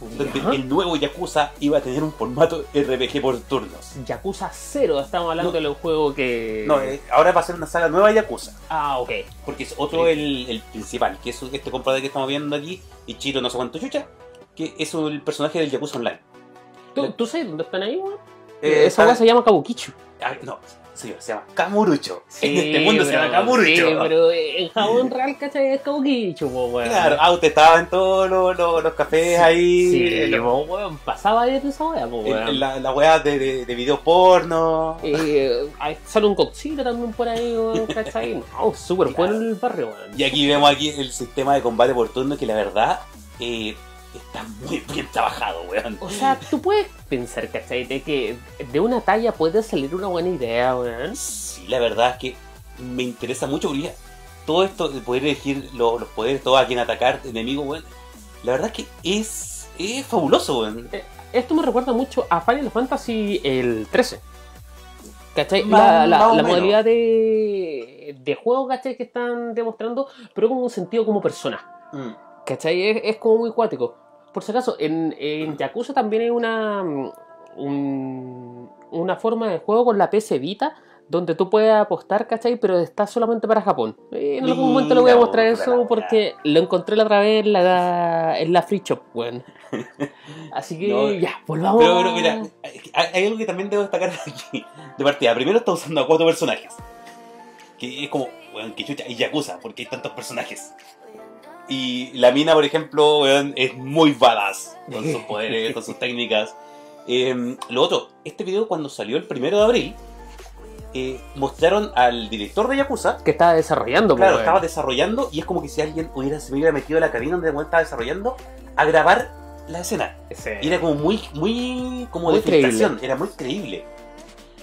Donde el nuevo Yakuza iba a tener un formato RPG por turnos. Yakuza 0, estamos hablando No. de un juego que. No, eh, ahora va a ser una saga nueva de Yakuza. Ah, ok. Porque es otro el, el principal, que es este compadre que estamos viendo aquí, Ichiro no sé cuánto chucha, que es el personaje del Yakuza Online. ¿Tú, tú sabes dónde están ahí, weón? Eh, Esa weá se llama Kabukicho. ah, no, se llama Kamurucho. en este mundo se llama Kamurucho. Sí, pero en Japón real, ¿cachai? Es Kabukicho, po, weón. Claro, ah, usted estaba en todos los, los- los cafés ahí. Sí, en po, weón. Pasaba ahí de esa weá, po, en- weón. en la, la de, de, de video porno. Eh, sale un Godzilla también por ahí, weón, ¿cachai? No, súper bueno el barrio, weón. Y aquí vemos aquí el sistema de combate por turno que la verdad eh, está muy bien trabajado, weón. O sea, tú puedes pensar, ¿cachai? De que de una talla puede salir una buena idea, weón. Sí, la verdad es que me interesa mucho porque todo esto de poder elegir los, los poderes, todo a quien atacar, enemigos, weón. La verdad es que es, es fabuloso, weón. Esto me recuerda mucho a Final Fantasy el 13. ¿Cachai? Más- La, la- más o la menos. modalidad de, de juego, ¿cachai? Que están demostrando, pero con un sentido como persona. Mm. ¿Cachai? Es, es como muy cuático. Por si acaso, en, en Yakuza también hay una, mm, un- una forma de juego con la PC Vita donde tú puedes apostar, ¿cachai? Pero está solamente para Japón. Eh, en algún momento le voy a mostrar la eso porque lo encontré la otra vez en la, en la Free Shop, weón. Así que No, ya, volvamos. Pero, pero mira, hay, hay algo que también debo destacar aquí. De partida, primero está usando a cuatro personajes. Que es como, weón, que chucha, y Yakuza, porque hay tantos personajes. Y la mina, por ejemplo, es muy badass con sus poderes, con sus técnicas. Eh, lo otro, este video cuando salió el primero de abril, eh, mostraron al director de Yakuza. que estaba desarrollando, Claro, weón. estaba desarrollando y es como que si alguien hubiera, se me hubiera metido a la cabina donde estaba desarrollando a grabar la escena. Y era como muy, muy, como Muy de filtración, era muy creíble.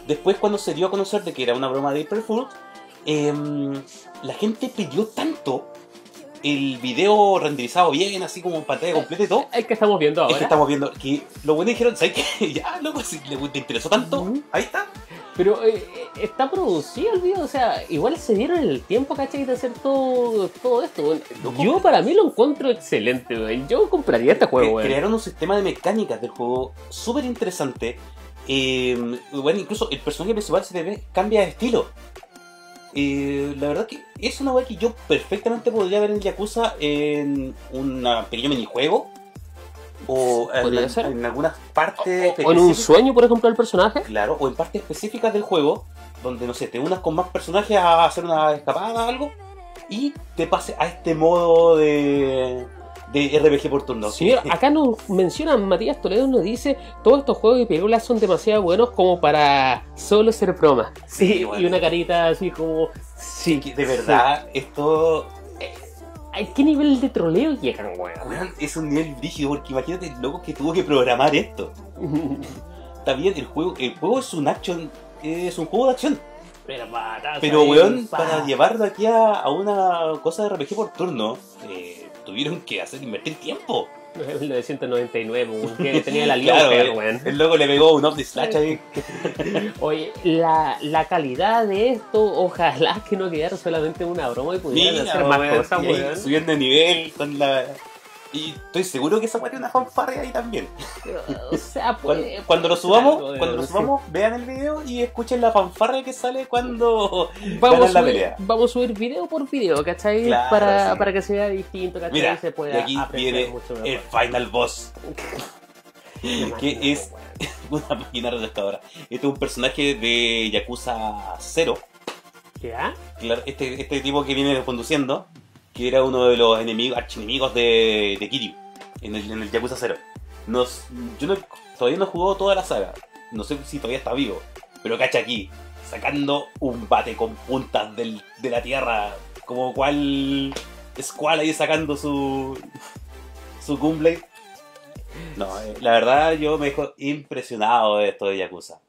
Después cuando se dio a conocer de que era una broma de April Fools, em, la gente pidió tanto el video renderizado bien, así como en pantalla completa y todo. El que estamos viendo Es ahora. que estamos viendo que los buenos dijeron, ¿sabes qué? Ya, loco, si le- te interesó tanto, ahí está. Pero eh, eh, está producido el video, o sea, igual se dieron el tiempo, ¿cachai? De hacer todo, todo esto. Loco. Yo para mí lo encuentro excelente, weón. Yo compraría este juego, weón. crearon un sistema de mecánicas del juego súper interesante. Eh, bueno, incluso el personaje principal se ve, cambia de estilo. Eh, la verdad que es una weá que yo perfectamente podría ver en Yakuza en un pequeño minijuego. O en, ser. en algunas partes O en un sueño, por ejemplo, del personaje. Claro, o en partes específicas del juego, donde no sé, te unas con más personajes a hacer una escapada o algo, y te pase a este modo de, de RPG por turno. Señor, acá nos menciona Matías Toledo, nos dice, todos estos juegos y películas son demasiado buenos como para solo ser broma. Sí, Sí, y bueno. una carita así como... Sí, de verdad, esto. ¿A qué nivel de troleo llegan, weón? es un nivel rígido, porque imagínate el loco que tuvo que programar esto. Está bien, el juego, el juego es un action, es un juego de acción. Pero, Pero weón, pa. para llevarlo aquí a, a una cosa de RPG por turno, eh, tuvieron que hacer invertir tiempo. 1999, weón, que tenía la Claro, liga, eh, el loco le pegó un Omni Slash ahí. Oye, la, la calidad de esto, ojalá que no quedara solamente una broma y pudieran Mira, hacer más cosas, weón. subiendo de nivel con la. Y estoy seguro que esa tiene una fanfarria ahí también. O sea, Cuando, puede- cuando lo subamos, algo, cuando lo subamos, vean el video y escuchen la fanfarria que sale cuando Vamos ganan la subir, pelea. vamos a subir video por video, ¿cachai? Claro, para, sí. para que se vea distinto, ¿cachai? Mira, y se y pueda aquí apreciar viene mucho el final boss, que es una máquina redactadora. Este es un personaje de Yakuza 0. ¿Ya? Claro, este, este tipo que viene conduciendo, que era uno de los enemigos, archienemigos de, de en el, en el Yakuza 0. Nos, yo no- todavía no jugado toda la saga, no sé si todavía está vivo, pero cacha aquí, sacando un bate con puntas del- de la tierra, como cual Squall ahí sacando su, su Gunblade. No, eh, la verdad yo me dejo impresionado de esto de Yakuza.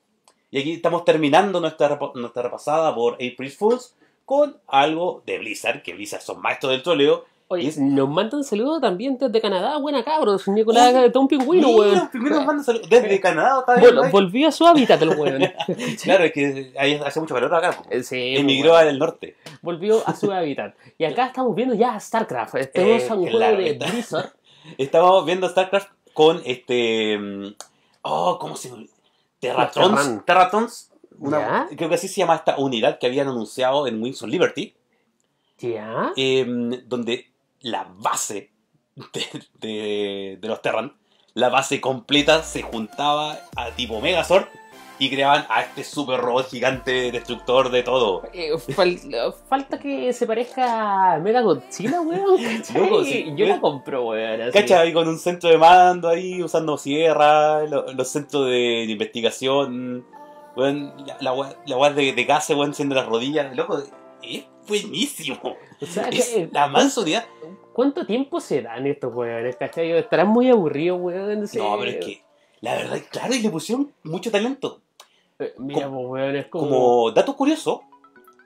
Y aquí estamos terminando nuestra, nuestra repasada por April Fools con algo de Blizzard, que Blizzard son maestros del troleo. Oye, Y es- nos mandan saludos también desde Canadá. Buena cabros. Nicolás de un pingüino, weón. primero nos mandan saludos desde Canadá, está bien, Bueno, ¿no? volvió a su hábitat el weón. Claro, es que hace mucho calor acá. Eh, Sí, Emigró al norte. volvió a su hábitat. Y acá estamos viendo ya StarCraft. Tenemos Eh, a un claro, juego de está. Blizzard. Estábamos viendo StarCraft con este. mm, Oh, ¿cómo se llama? Terratons. Terratons. Una, creo que así se llama esta unidad que habían anunciado en Wings of Liberty. Ya. em, donde la base de, de- de los Terran, la base completa se juntaba a tipo Megazord y creaban a este super robot gigante destructor de todo. Eh, fal- falta que se parezca a Mega Godzilla, weón. ¿cachai? Loco, sí. Yo la compro, weón. así. ¿Cachai? Con un centro de mando ahí, usando sierra, lo- los centros de investigación, weón, la, la, wea- la de, de gas, weón, siendo las rodillas, loco, es buenísimo. O sea, Es que- la mansa unidad. ¿Cuánto tiempo se dan estos weones, cachai? Estarán muy aburridos, weón. sí. No, pero es que, la verdad, claro, y le pusieron mucho talento. Eh, Mira, como- pues, weón, es como... Como dato curioso,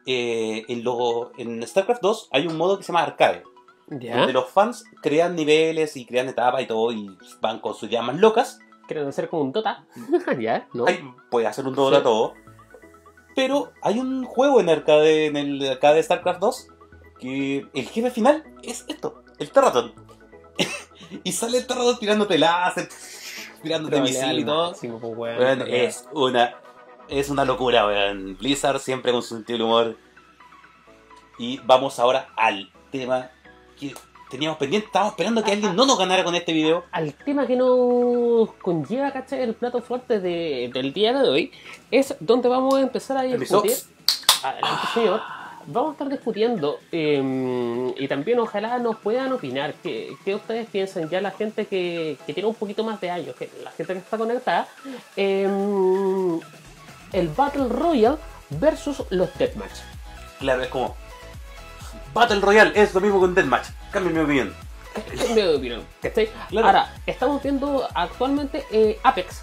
eh, en, lo- en StarCraft 2 hay un modo que se llama arcade, ¿Ya? donde los fans crean niveles y crean etapas y todo, y van con sus llamas locas. Quieren hacer como un Dota. ¿Ya? ¿No? Puede hacer un todo Sí. todo. Pero hay un juego en arcade, en el arcade de StarCraft 2, que el jefe final es esto, el Terraton. y sale el Terraton tirándote láser, tirándote misil y todo. máximo, pues, weón, Weón, trolea. es una es una locura, weón. Blizzard siempre con su sentido del humor. Y vamos ahora al tema que teníamos pendiente. Estábamos esperando que alguien no nos ganara con este video. al tema que nos conlleva, ¿cachai? El plato fuerte de- del día de hoy es donde vamos a empezar a discutir. Adelante, señor. Vamos a estar discutiendo eh, y también ojalá nos puedan opinar qué, qué ustedes piensan, ya la gente que, que tiene un poquito más de años, que la gente que está conectada, eh, el Battle Royale versus los Deathmatch. Claro, es como Battle Royale es lo mismo que un Deathmatch. Cambia mi opinión. Cambio de opinión, ¿cachai? Claro. Ahora, estamos viendo actualmente eh, Apex,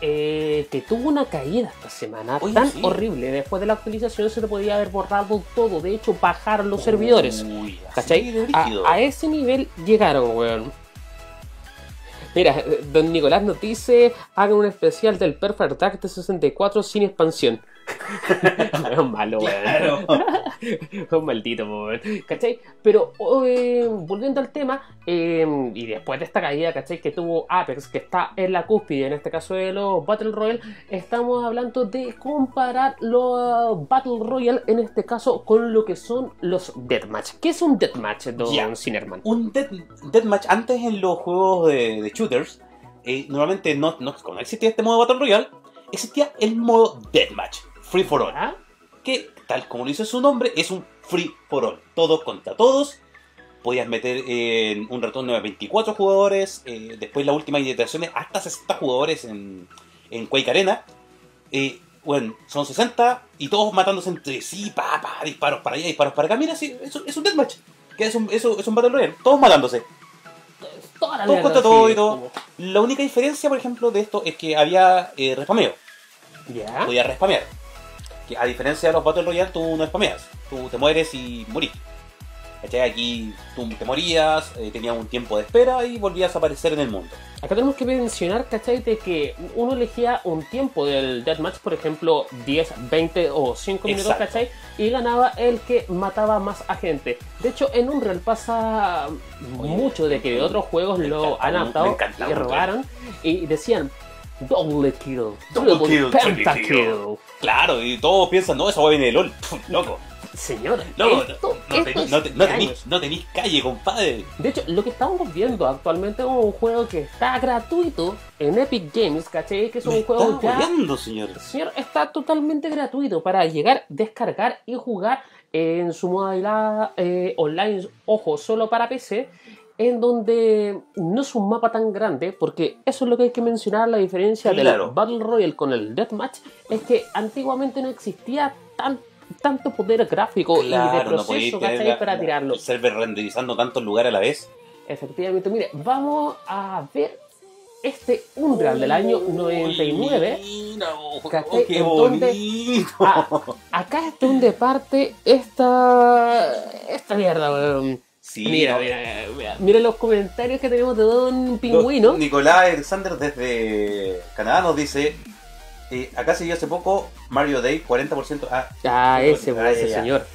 eh, que tuvo una caída esta semana Oye, tan sí. horrible. Después de la actualización se le podía haber borrado todo, de hecho, bajar los servidores. Uy, ¿Cachai? A, ese nivel llegaron, weón. Mira, eh, don Nicolás nos dice, hagan un especial del Perfect Dark de 64 sin expansión. es malo, weón. Claro. un maldito, weón. ¿cachai? Pero eh, volviendo al tema, eh, y después de esta caída, ¿cachai? Que tuvo Apex, que está en la cúspide, en este caso de los Battle Royale, estamos hablando de comparar los Battle Royale, en este caso, con lo que son los Deathmatch. ¿Qué es un Deathmatch, don Ya. Cinerman? Un death, deathmatch antes en los juegos de, de shooters, eh, normalmente no, no, no existía este modo Battle Royale, existía el modo Deathmatch, Free for All. ¿Ah? que, tal como lo dice su nombre, es un free for all. Todos contra todos. Podías meter en un retorno de 24 jugadores. eh, después las últimas iteraciones, hasta 60 jugadores en, en Quake Arena. Eh, bueno, son 60 y todos matándose entre sí. Pa, pa, disparos para allá, disparos para acá. Mira, sí, es un deathmatch. Que es un, eso, es un Battle Royale. Todos matándose. Toda la Todos contra sí, todo y es todo. como- La única diferencia, por ejemplo, de esto es que había eh, respameo. ¿Ya? podías respamear. Que a diferencia de los Battle Royale, tú no spameas. Tú te mueres y morís. ¿Cachai? Aquí tú te morías, eh, tenías un tiempo de espera y volvías a aparecer en el mundo. Acá tenemos que mencionar, ¿cachai? De que uno elegía un tiempo del deathmatch, por ejemplo, 10, 20 o 5 minutos, Exacto. ¿cachai? Y ganaba el que mataba más a gente. De hecho, en Unreal pasa mucho de que otros juegos lo han adaptado y robaron y decían double kill, Double triple kill, pentakill. kill. Claro, y todos piensan, no, esa va viene de LOL. Pff, Loco, Señor, loco, esto, no, esto no te- no tenís calle, compadre. De hecho, lo que estamos viendo actualmente es un juego que está gratuito en Epic Games, ¿cachai? Que es Me un está juego ya apoyando, señor. Señor, está totalmente gratuito para llegar, descargar y jugar en su modalidad eh, online, ojo, solo para PC, en donde no es un mapa tan grande, porque eso es lo que hay que mencionar, la diferencia Claro. del Battle Royale con el Deathmatch, es que antiguamente no existía tan, tanto poder gráfico y de Claro, no proceso tener para tirarlo. el server renderizando tantos lugares a la vez. Efectivamente, mire, vamos a ver este Unreal del año 99. Mira, oh, ¿Cachai? qué bonito. Acá es donde parte esta. esta mierda, weón. Sí, Mira, no. mira, mira, mira los comentarios que tenemos de Don Pingüino. Nicolás Alexander desde Canadá nos dice: eh, Acá se dio hace poco Mario Day 40%. Ah, Ah, ese, Ah, ese ya. señor.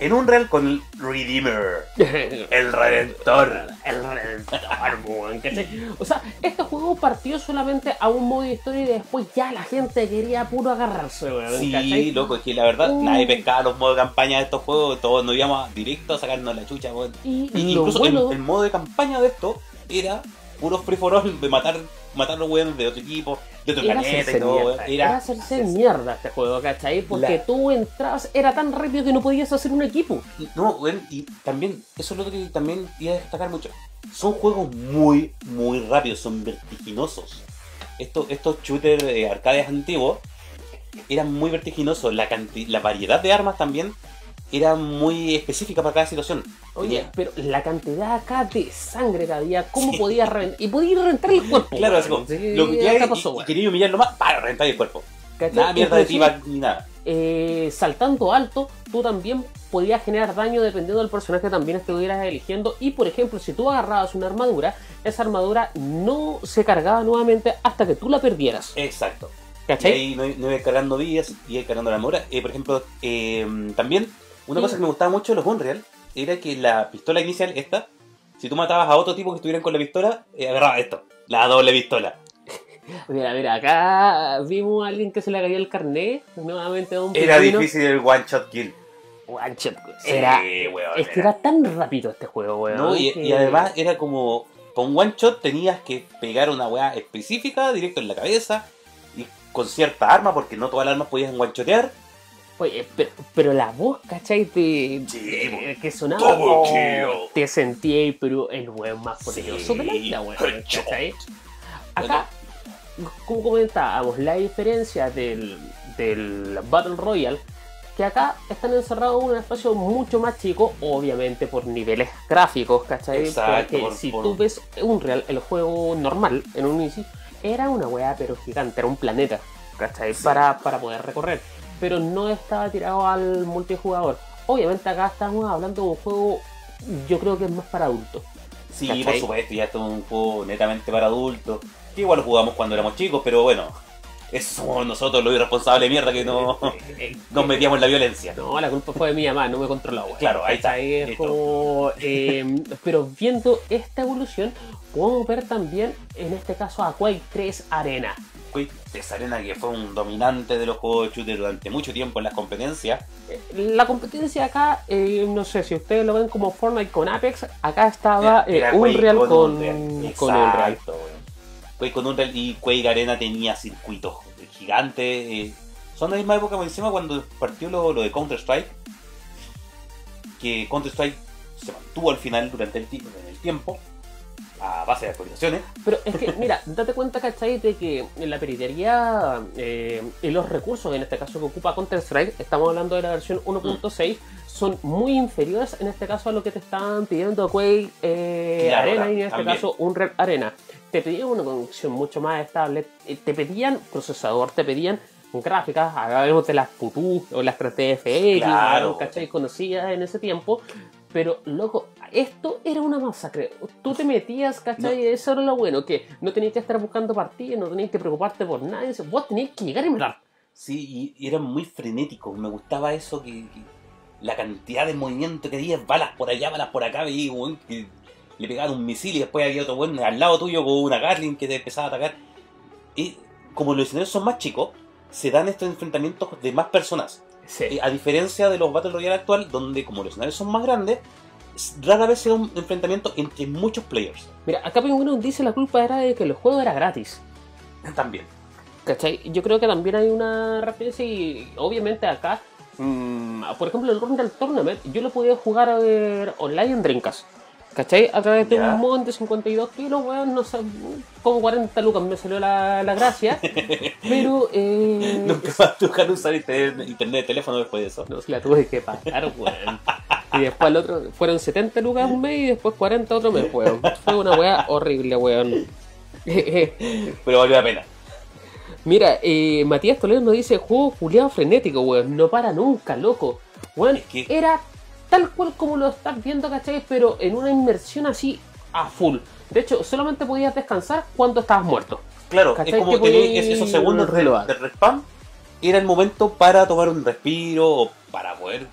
En Unreal con el Redeemer, el el Redentor. redentor, weón, ¿cachai? O sea, este juego partió solamente a un modo de historia y después ya la gente quería puro agarrarse, weón. Sí, ¿cachai? loco, es que la verdad Uh. nadie pescaba los modos de campaña de estos juegos, todos nos íbamos directo a sacarnos la chucha, weón. Y, incluso bueno, el, el modo de campaña de esto era puro free for all de matar, matar los weones de otro equipo, de otro era planeta y todo, mierda. Era hacerse mierda este juego, ¿cachai? Porque La- tú entrabas, era tan rápido que no podías hacer un equipo. No, weón, y también, eso es lo que también iba a destacar mucho. Son juegos muy, muy rápidos, son vertiginosos. Estos, estos shooters eh, arcades antiguos eran muy vertiginosos. La, canti- la variedad de armas también era muy específica para cada situación. Oye, Tenía- pero la cantidad acá de sangre que había, ¿cómo podías reventar? Y podías reventar el cuerpo. Claro, así como, Sí, lo que acá queda pasó, y, y quería humillarlo más para reventar el cuerpo. ¿Cachai? Nada mierda de tiba ni nada. eh, saltando alto, tú también podías generar daño dependiendo del personaje que también estuvieras eligiendo. Y por ejemplo, si tú agarrabas una armadura, esa armadura no se cargaba nuevamente hasta que tú la perdieras. Exacto. Y ¿Cachai? ahí no, no iba cargando vidas, iba cargando la armadura. Eh, por ejemplo, eh, también una Sí. cosa que me gustaba mucho de los Unreal era que la pistola inicial, esta, si tú matabas a otro tipo que estuvieran con la pistola, eh, agarraba esto, la doble pistola. Mira, mira, acá vimos a alguien que se le caía el carnet. Nuevamente Don Era Pingüino. difícil el one shot kill. One shot. Sí, Era, weón, es que era. era tan rápido este juego, weón. ¿no? Y, que- y además era como, con one shot tenías que pegar una weá específica, directo en la cabeza, y con cierta arma, porque no todas las armas podían one shotear. Oye, pero, pero la voz, ¿cachai? De, Sí, de- que sonaba. kill. te sentí ahí, pero el weón más Sí, poderoso de la vida, weón. ¿cachai? Acá, como comentábamos, la diferencia del, del Battle Royale, que acá están encerrados en un espacio mucho más chico, obviamente por niveles gráficos, ¿cachai? Exacto, Porque por- si por- tú ves un real, el juego normal, en un inicio, era una weá pero gigante, era un planeta, ¿cachai? Sí. Para, para poder recorrer. Pero no estaba tirado al multijugador. Obviamente acá estamos hablando de un juego, yo creo que es más para adultos. Sí, ¿Cachai? por supuesto, ya esto es un juego netamente para adultos. Que igual lo jugamos cuando éramos chicos, pero bueno, eso somos nosotros los irresponsables de mierda que no Eh, nos metíamos en la violencia. No, la culpa fue de mi mamá, no me controló, güey. Claro, ahí está, eh, pero viendo esta evolución, podemos ver también, en este caso, a Quake 3 Arena. Quake Arena, que fue un dominante de los juegos de shooter durante mucho tiempo en las competencias. La competencia acá, eh, no sé si ustedes lo ven como Fortnite con Apex, acá estaba eh, Unreal con, Unreal. con Unreal. Exacto, weón. Quake con Unreal y Quake Arena tenía circuitos gigantes. eh, son de la misma época por encima cuando partió lo, lo de Counter Strike. Que Counter Strike se mantuvo al final durante el tiempo. A base de actualizaciones. Pero es que, mira, date cuenta, ¿cachai? De que en la peritería eh, y los recursos, en este caso que ocupa Counter-Strike, estamos hablando de la versión 1.6, son muy inferiores en este caso a lo que te estaban pidiendo Quake eh, Claro, Arena y en este también. caso Unreal Arena. Te pedían una conexión mucho más estable, eh, te pedían procesador, te pedían gráficas, hablamos de las PUTU o las 3DFX, Claro. ¿cachai? Conocidas en ese tiempo. Pero, loco, esto era una masacre. Tú te metías, ¿cachai? Eso era lo bueno, que no tenías que estar buscando partidas, no tenías que preocuparte por nadie. Vos tenías que llegar y matar. Sí, y, eran muy frenéticos. Me gustaba eso que, que la cantidad de movimiento que había, balas por allá, balas por acá, veía weón que le pegaban un misil y después había otro weón al lado tuyo con una Gatling que te empezaba a atacar. Y como los escenarios son más chicos, se dan estos enfrentamientos de más personas. Sí. Eh, a diferencia de los Battle Royale actual, donde como los escenarios son más grandes, rara vez se da un enfrentamiento entre muchos players. Mira, acá Pingüino dice la culpa era de que el juego era gratis. También. ¿Cachai? Yo creo que también hay una referencia y obviamente acá, mm, por ejemplo, el Unreal Tournament, yo lo podía jugar a ver online en Dreamcast. ¿Cachai? A través de Ya. un mod de 52 kilos, weón, no sé, con 40 lucas me salió la, la gracia. pero, eh, Nunca más dejar de usar internet, internet de teléfono después de eso. no se la tuve que pagar, weón. Y después el otro, fueron 70 lucas un mes y después 40 otro mes, weón. Fue una weá horrible, weón. Pero valió la pena. Mira, eh, Matías Toledo nos dice, juego culiado frenético, weón, no para nunca, loco. Weón, Es que- era tal cual como lo estás viendo, ¿cachai? Pero en una inmersión así a full. De hecho, solamente podías descansar cuando estabas muerto. Claro, ¿Cachai? es como Que es- esos segundos de, respawn. Era el momento para tomar un respiro o para poder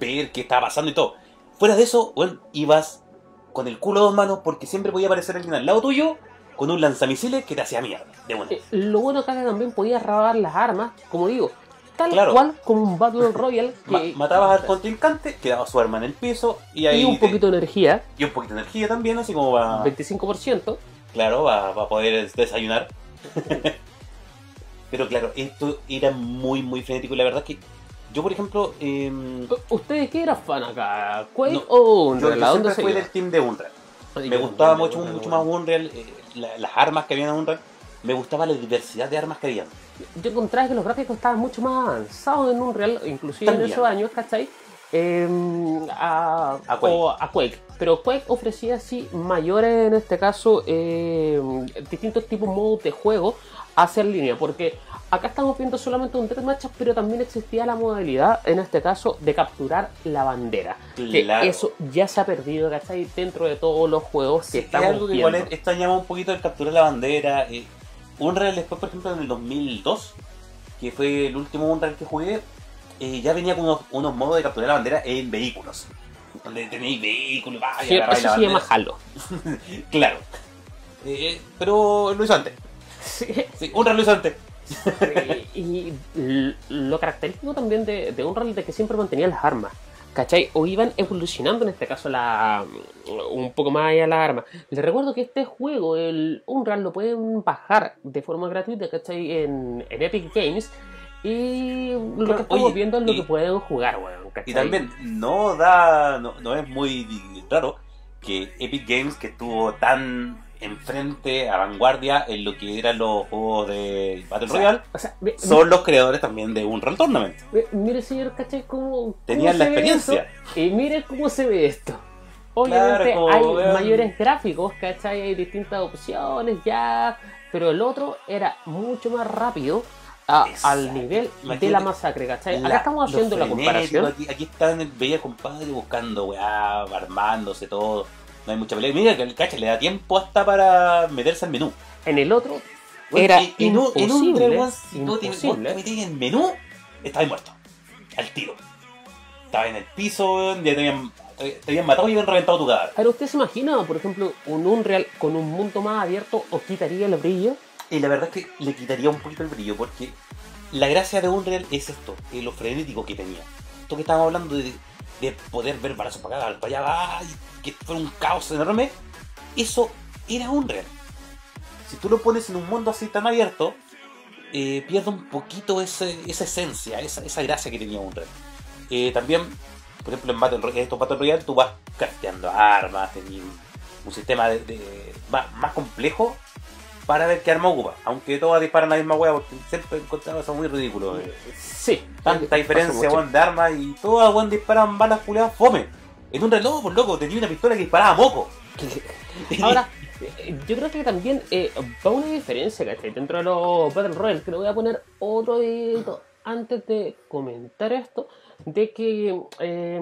ver qué estaba pasando y todo. Fuera de eso, bueno, ibas con el culo a dos manos porque siempre podía aparecer alguien al lado tuyo con un lanzamisiles que te hacía mierda. De una. Eh, lo bueno acá que también podías robar las armas, como digo, tal Claro. cual como un Battle Royale Ma- que... matabas al contrincante, quedaba su arma en el piso y ahí y un te- poquito de energía, y un poquito de energía también, así como va, 25%. claro, va, va a poder desayunar. Pero claro, esto era muy, muy frenético. y La verdad es que yo, por ejemplo, em, ¿Ustedes qué eran fan acá? ¿Quake No, o yo, Unreal? yo ¿A dónde siempre se fui iba? del team de Unreal. Ay, Me yo- gustaba yo- mucho, yo- mucho yo- más Unreal, eh, la- las armas que había en Unreal. Me gustaba la diversidad de armas que había. Yo encontraba que los gráficos estaban mucho más avanzados en Unreal, inclusive También. en esos años, ¿cachai? Eh, a, A Quake. o a Quake. Pero Quake ofrecía así mayores, en este caso, eh, distintos tipos de modos de juego hacia en línea. Porque acá estamos viendo solamente un deathmatch, pero también existía la modalidad, en este caso, de capturar la bandera. Que Claro. eso ya se ha perdido, ¿cachai? Dentro de todos los juegos que Sí, es estamos algo que igual viendo. extrañaba un poquito el capturar la bandera. eh, Unreal después, por ejemplo, en el 2002, que fue el último Unreal que jugué, eh, ya venía con unos, unos modos de capturar la bandera en vehículos. Donde tenéis vehículos, vaya, Sí, eso la se llama. Halo. Claro. Eh, pero lo hizo antes. Sí. Sí, Unreal lo hizo antes. Y lo característico también de, de Unreal es de que siempre mantenía las armas. ¿Cachai? O iban evolucionando en este caso la un poco más allá las armas. Les recuerdo que este juego, el Unreal, lo pueden bajar de forma gratuita, ¿cachai? En, en Epic Games. Y lo Claro, que estamos oye, viendo es lo y- que pueden jugar, weón. ¿cachai? Y también no da, no, no es muy raro que Epic Games, que estuvo tan enfrente, a vanguardia en lo que eran los juegos de Battle O sea, Royale, o sea, ve- son los creadores también de Unreal Tournament. mire, señor, ¿cachai? ¿Cómo, Tenían se la ve experiencia. Y mire cómo se ve esto. Obviamente Claro, hay vean. mayores gráficos, ¿cachai? Hay distintas opciones ya, pero el otro era mucho más rápido a- al nivel de la masacre, ¿cachai? Acá La- estamos lo haciendo la comparación. Aquí, aquí están el veía compadre buscando, weá, armándose todo. No hay mucha pelea. Mira que el cacha le da tiempo hasta para meterse al menú. En el otro era en- en en un imposible, si no te, vos imposible. te metías en el menú, estabas muerto. Al tiro. Estabas en el piso, ya te habían, te habían matado y habían reventado tu cadáver. Ahora, ¿usted se imagina, por ejemplo, un Unreal con un mundo más abierto o quitaría el brillo? Y la verdad es que le quitaría un poquito el brillo, porque la gracia de Unreal es esto, es lo frenético que tenía. Esto que estábamos hablando de, de poder ver balazos para acá, para allá, y que fue un caos enorme, eso era Unreal. Si tú lo pones en un mundo así tan abierto, eh, pierde un poquito ese- esa esencia, esa, esa gracia que tenía Unreal. Eh, también, por ejemplo, en Battle Royale, estos Battle Royale tú vas crafteando armas, tenías un sistema de, de- más, más complejo para ver qué arma ocupa. Aunque todas disparan la misma hueá, porque siempre he encontrado eso muy ridículo. eh. Sí. Tanta diferencia, weón, de armas y todas, weón, disparan balas culiadas fome. En un reloj, por loco, tenía una pistola que disparaba moco. Ahora, eh, yo creo que también eh, va una diferencia, ¿cachai? Dentro de los Battle Royale, que le voy a poner otro dedito antes de comentar esto, de que eh,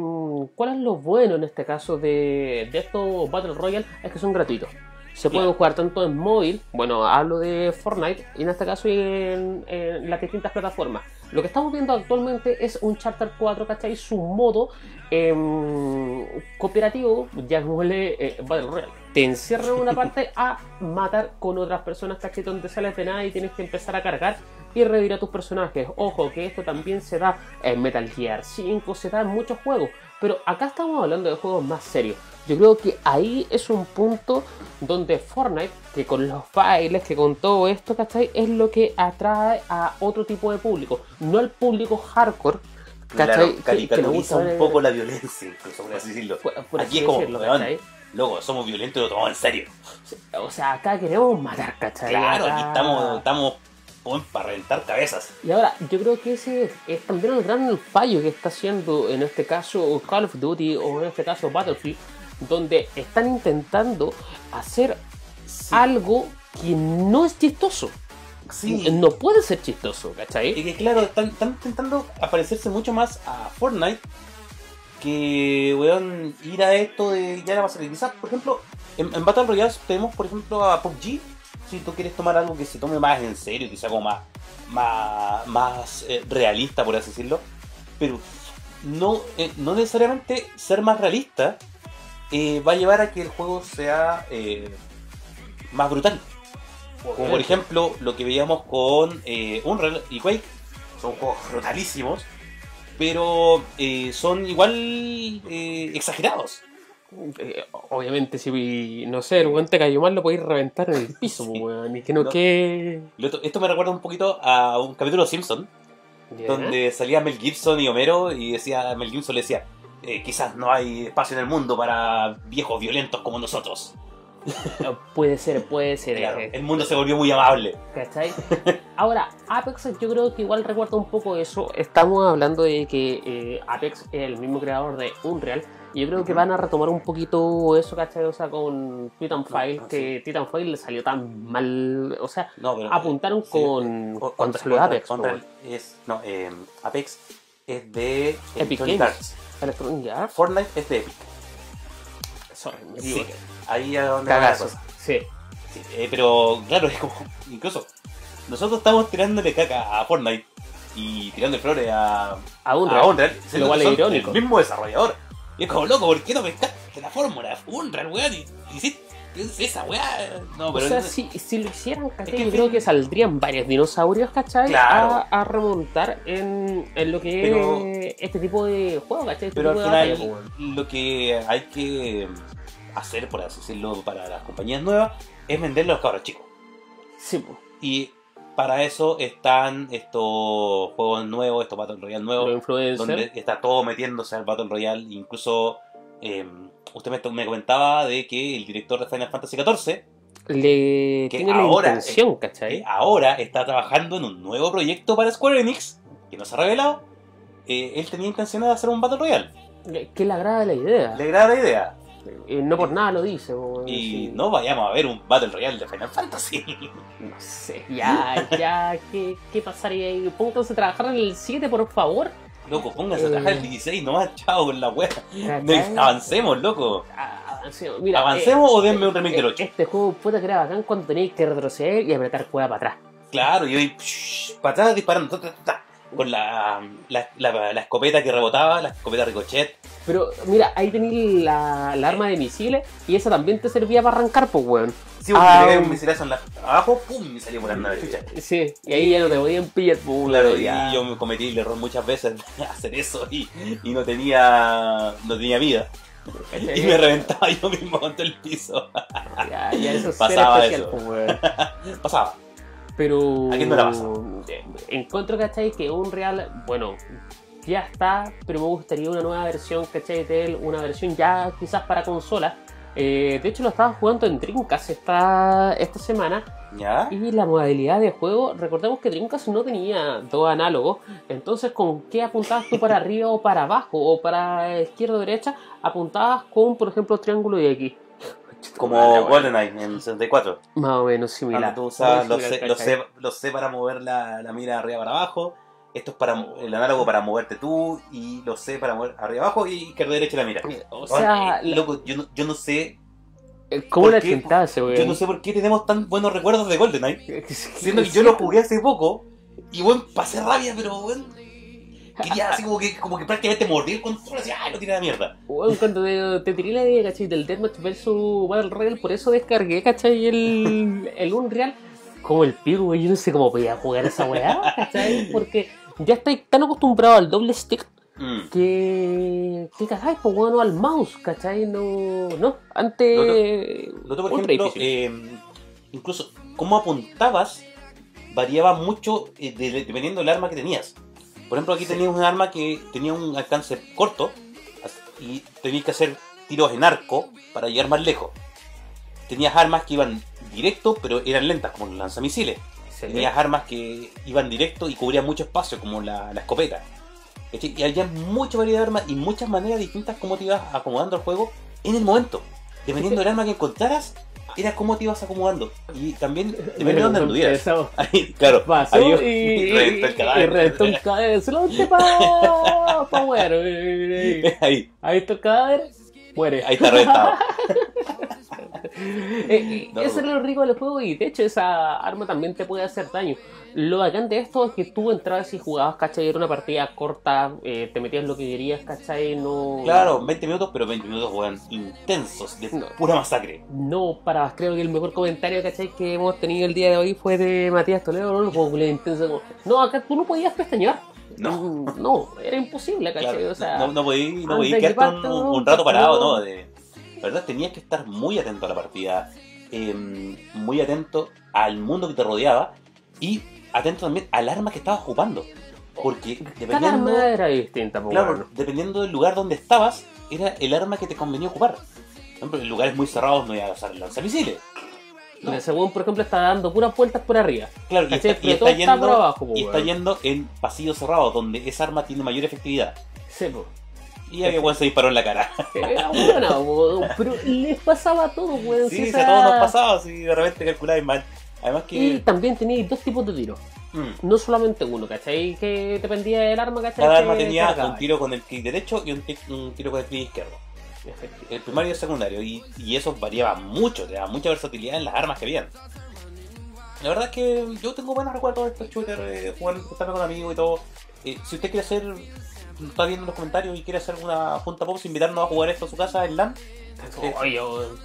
cuál es lo bueno en este caso de, de estos Battle Royale, es que son gratuitos. Se pueden Claro. jugar tanto en móvil, bueno, hablo de Fortnite, y en este caso en, en las distintas plataformas. Lo que estamos viendo actualmente es un Charter 4, ¿cachai? Su modo em, cooperativo, llamémosle eh, Battle Royale. Te encierran en una parte a matar con otras personas, ¿cachai? Donde sales de nada y tienes que empezar a cargar y revivir a tus personajes. Ojo, que esto también se da en Metal Gear 5, se da en muchos juegos. Pero acá estamos hablando de juegos más serios. Yo creo que ahí es un punto donde Fortnite, que con los bailes, que con todo esto, ¿cachai? Es lo que atrae a otro tipo de público. No al público hardcore, Claro, ¿cachai? Le caricaturiza un poco la violencia, incluso por así decirlo. por- por Aquí así es como, decirlo, loco, somos violentos y lo tomamos en serio. O sea, acá queremos matar, ¿cachai? Claro, Acá- aquí estamos, estamos para reventar cabezas. Y ahora, yo creo que ese es también el gran fallo que está haciendo en este caso Call of Duty o en este caso Battlefield, donde están intentando hacer algo que no es chistoso. Sí. No puede ser chistoso, ¿cachai? Y que claro, están, están intentando aparecerse mucho más a Fortnite que, weón, ir a esto de ya la base. Quizás, por ejemplo, en, en Battle Royale tenemos, por ejemplo, a PUBG. Si tú quieres tomar algo que se tome más en serio, quizá como más, más, más eh, realista, por así decirlo. Pero no, eh, no necesariamente ser más realista eh, va a llevar a que el juego sea eh, más brutal. Como por ejemplo lo que veíamos con eh, Unreal y Quake. Son juegos brutalísimos, pero eh, son igual eh, exagerados. Eh, obviamente, si no sé, el weón te cayó mal, lo podéis reventar en el piso, Sí. weón. Y que no, No. que. Esto me recuerda un poquito a un capítulo de Simpson, donde salía Mel Gibson y Homero y decía Mel Gibson le decía, eh, quizás no hay espacio en el mundo para viejos violentos como nosotros. Puede ser, puede ser. Claro, eh, el mundo se volvió muy amable. ¿Cachai? Ahora, Apex yo creo que igual recuerda un poco eso. Estamos hablando de que eh, Apex es el mismo creador de Unreal. Y yo creo que van a retomar un poquito eso, ¿cachai? O sea, con Titanfall, Ah, que Titanfall le salió tan mal. O sea, No, pero, apuntaron sí, con. Cuando contra- Apex, contra- po, es, no, eh, Apex es de Epic Games. Arts. Electronic Arts. Fortnite es de Epic. Sorry, me Sí, equivoqué. ahí es donde va la cosa. Sí. Sí, eh, pero claro, es como. Incluso nosotros estamos tirándole caca a Fortnite y tirando flores a, A Unreal. a Unreal. siendo cual es irónico. El mismo desarrollador. Y es como loco, ¿por qué no pescaste la fórmula? Unreal, weón. Y hiciste ¿qué es esa weá. No, O pero. sea, si, si lo hicieran, ¿cachai? Es que yo creo que saldrían varios dinosaurios, ¿cachai? Claro. A, a remontar en, en lo que Pero- es este tipo de juego, ¿cachai? Este Pero al final, weón. lo que hay que hacer, por así decirlo, para las compañías nuevas, es venderle a los cabros chicos. Sí, po. Y para eso están estos juegos nuevos, estos Battle Royale nuevos, donde está todo metiéndose al Battle Royale. Incluso eh, usted me, me comentaba de que el director de Final Fantasy XIV le que tiene ahora, la intención, que ¿cachai? ahora está trabajando en un nuevo proyecto para Square Enix, que no se ha revelado. Eh, él tenía intención de hacer un Battle Royale. Que le agrada la idea. Le agrada la idea. Eh, no por nada lo dice, Y sí. no vayamos a ver un Battle Royale de Final Fantasy. No sé, ya, ya, ¿qué, qué pasaría ahí? Pónganse a trabajar en el 7, por favor. Loco, pónganse a trabajar el 16 nomás, chao con la wea. Avancemos, loco. Avancemos. Mira, ¿Avancemos eh, o denme un remake del eh, 8? Este juego puta que era bacán cuando tenéis que retroceder y apretar cueva para atrás. Claro, y hoy para atrás disparando ta, ta, ta, con la, la, la, la escopeta que rebotaba, la escopeta ricochet. Pero mira, ahí tenéis la, la arma de misiles y esa también te servía para arrancar, pues, weón. Sí, porque Ah, le um, un misilazo en la, abajo, pum, y me salió volando la chucha. Sí, y ahí ya no te podían pillar, pues, Claro, y ya. yo me cometí el error muchas veces de hacer eso y, y no tenía no tenía vida. Y me reventaba yo mismo contra el piso. Ya, ya eso es Pasaba ser especial, eso. pues, weón. Pasaba. Pero. ¿A quién no pasa? eh, Encuentro, ¿cachai? Que un real. Bueno, ya está, pero me gustaría una nueva versión, ¿cachai? De él, una versión ya quizás para consola. Eh, de hecho, lo estaba jugando en Dreamcast esta, esta semana. ¿Ya? Y la modalidad de juego, recordemos que Dreamcast no tenía dos análogos. Entonces, ¿con qué apuntabas tú para arriba o para abajo? O para izquierda o derecha? Apuntabas con, por ejemplo, triángulo y X. Como. GoldenEye en 64. Más o menos similar. Tú usas los similar, C, los, ¿cachai? C, los C para mover la, la mira arriba para abajo. Esto es para el análogo para moverte tú. Y los C para mover arriba abajo y izquierda derecha la mira. O sea, Oye, loco, yo no, yo no sé. Eh, ¿Cómo ¿Por la weón? Yo no sé por qué tenemos tan buenos recuerdos de GoldenEye. Siendo que yo lo jugué hace poco. Y bueno, pasé rabia, pero bueno. Quería así como que, como que prácticamente mordí el control decía, ¡ay, lo tiré a la mierda! Weón, cuando te, te tiré la idea, ¿cachai? Del Deathmatch vs Battle Royale, por eso descargué, ¿cachai? El, el Unreal. Como el pico, weón, yo no sé cómo podía jugar esa weá, ¿cachai? Porque ya estáis tan acostumbrado al doble stick Mm. que. que cagáis, pues bueno, al mouse, ¿cachai? No. No, antes. Lo otro, por ejemplo, eh, incluso cómo apuntabas variaba mucho eh, de- dependiendo del arma que tenías. Por ejemplo, aquí Sí. tenías un arma que tenía un alcance corto y tenías que hacer tiros en arco para llegar más lejos. Tenías armas que iban directo, pero eran lentas, como los lanzamisiles. Sí. Tenías armas que iban directo y cubrían mucho espacio, como la, la escopeta. Y había mucha variedad de armas y muchas maneras distintas como te ibas acomodando el juego en el momento. Dependiendo del arma que encontraras, era cómo te ibas acomodando. Y también depende de Bueno, dónde anduvieras. Ahí, claro, Pasó ahí- y, y, reventó el y cadáver. reventó un cadáver. Se lo monté pa, pa muere. ahí, Ahí está el cadáver, muere. ahí está reventado. Eh, eh, No. Eso es lo rico del juego y de hecho esa arma también te puede hacer daño. Lo bacán de esto es que tú entrabas y jugabas, ¿cachai? Era una partida corta, eh, te metías lo que querías, ¿cachai? No... Claro, 20 minutos, pero 20 minutos, weón, intensos, de No. pura masacre. No para, creo que el mejor comentario, ¿cachai? Que hemos tenido el día de hoy fue de Matías Toledo, no lo puedo creer, intenso. como, No, acá tú no podías pestañear. No. Mm, No, era imposible, ¿cachai? Claro, o sea, no, no podí, no podí quedarte un, rato parado, no. De, verdad, tenías que estar muy atento a la partida, eh, muy atento al mundo que te rodeaba y atento también al arma que estabas ocupando. Porque cada dependiendo, arma era distinta, claro, bueno. dependiendo del lugar donde estabas, era el arma que te convenía ocupar. Por ejemplo, en lugares muy cerrados no ibas a usar lanzamisiles. No. El segundo, por ejemplo, está dando puras vueltas por arriba. Claro, y está, y Pero está todo está por yendo, abajo, y está yendo en pasillos cerrados, donde esa arma tiene mayor efectividad. Sí. Y había weón se disparó en la cara. Era buena, po, pero les pasaba todo, weón. Sí, si esa- a todos nos pasaba, si de repente calculabais mal. Además Y que también teníais dos tipos de tiros. mm, No solamente uno, ¿cachai? Que dependía del arma, ¿cachai? cada arma tenía un tiro con el clic derecho y un, tiro con el clic izquierdo. El primario y el secundario. Y, y eso variaba mucho, te daba mucha versatilidad en las armas que habían. La verdad es que yo tengo buenos recuerdos de estos shooters, eh, jugando con amigos y todo. Eh, si usted quiere hacer, está viendo en los comentarios y quiere hacer una junta pop, invitarnos a jugar esto a su casa en LAN, Oye, feliz, weón.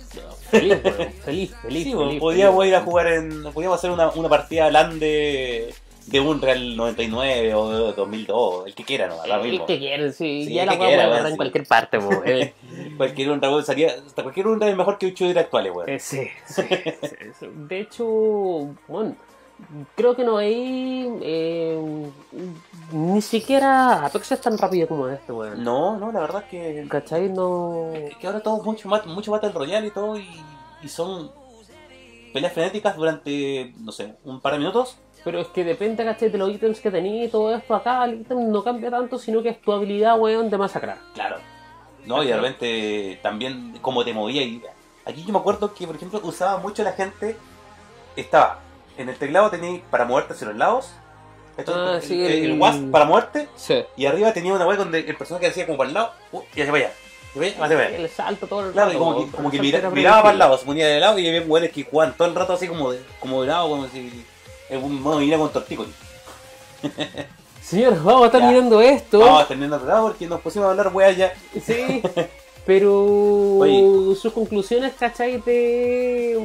Feliz, feliz. Sí, feliz, podíamos feliz. ir a jugar en. Podíamos hacer una, una partida LAN de. de un Real 99 o de 2002, el que quiera, ¿no? Ahora El mismo. que quieren, sí. Sí, ya la quiera, agarrar weón, en cualquier parte, eh. Cualquier un Raúl salía. Hasta cualquier un es mejor que un shooter actuales, weón. Eh, sí, sí, sí, sí. De hecho, bueno, creo que no hay. eh, ni siquiera Apex es tan rápido como este, weón. No, no, la verdad es que. ¿Cachai? No. Es que ahora todo es mucho, más- mucho Battle Royale y todo, y, y son peleas frenéticas durante, no sé, un par de minutos. Pero es que depende, ¿cachai? De los ítems que tenías y todo esto. Acá el ítem no cambia tanto, sino que es tu habilidad, weón, de masacrar. Claro. No, y de repente también como te movía. Y aquí yo me acuerdo que, por ejemplo, usaba mucho la gente. Estaba en el teclado tenéis para moverte hacia los lados. Ah, el, sí, el- el- el WASP para moverte. Sí. Y arriba tenía una web donde el personaje hacía como para el lado. uh, y hacia para allá. El salto todo el Claro, rato, como que, como mira- miraba para el lado, se ponía de lado y había weones que jugaban todo el rato así como de, como de lado, como si en un modo mira con tortícolis. Señores, vamos a estar Ya. mirando esto. Vamos terminando el programa porque nos pusimos a hablar weas ya. Sí, pero Oye. sus conclusiones, ¿cachai? De,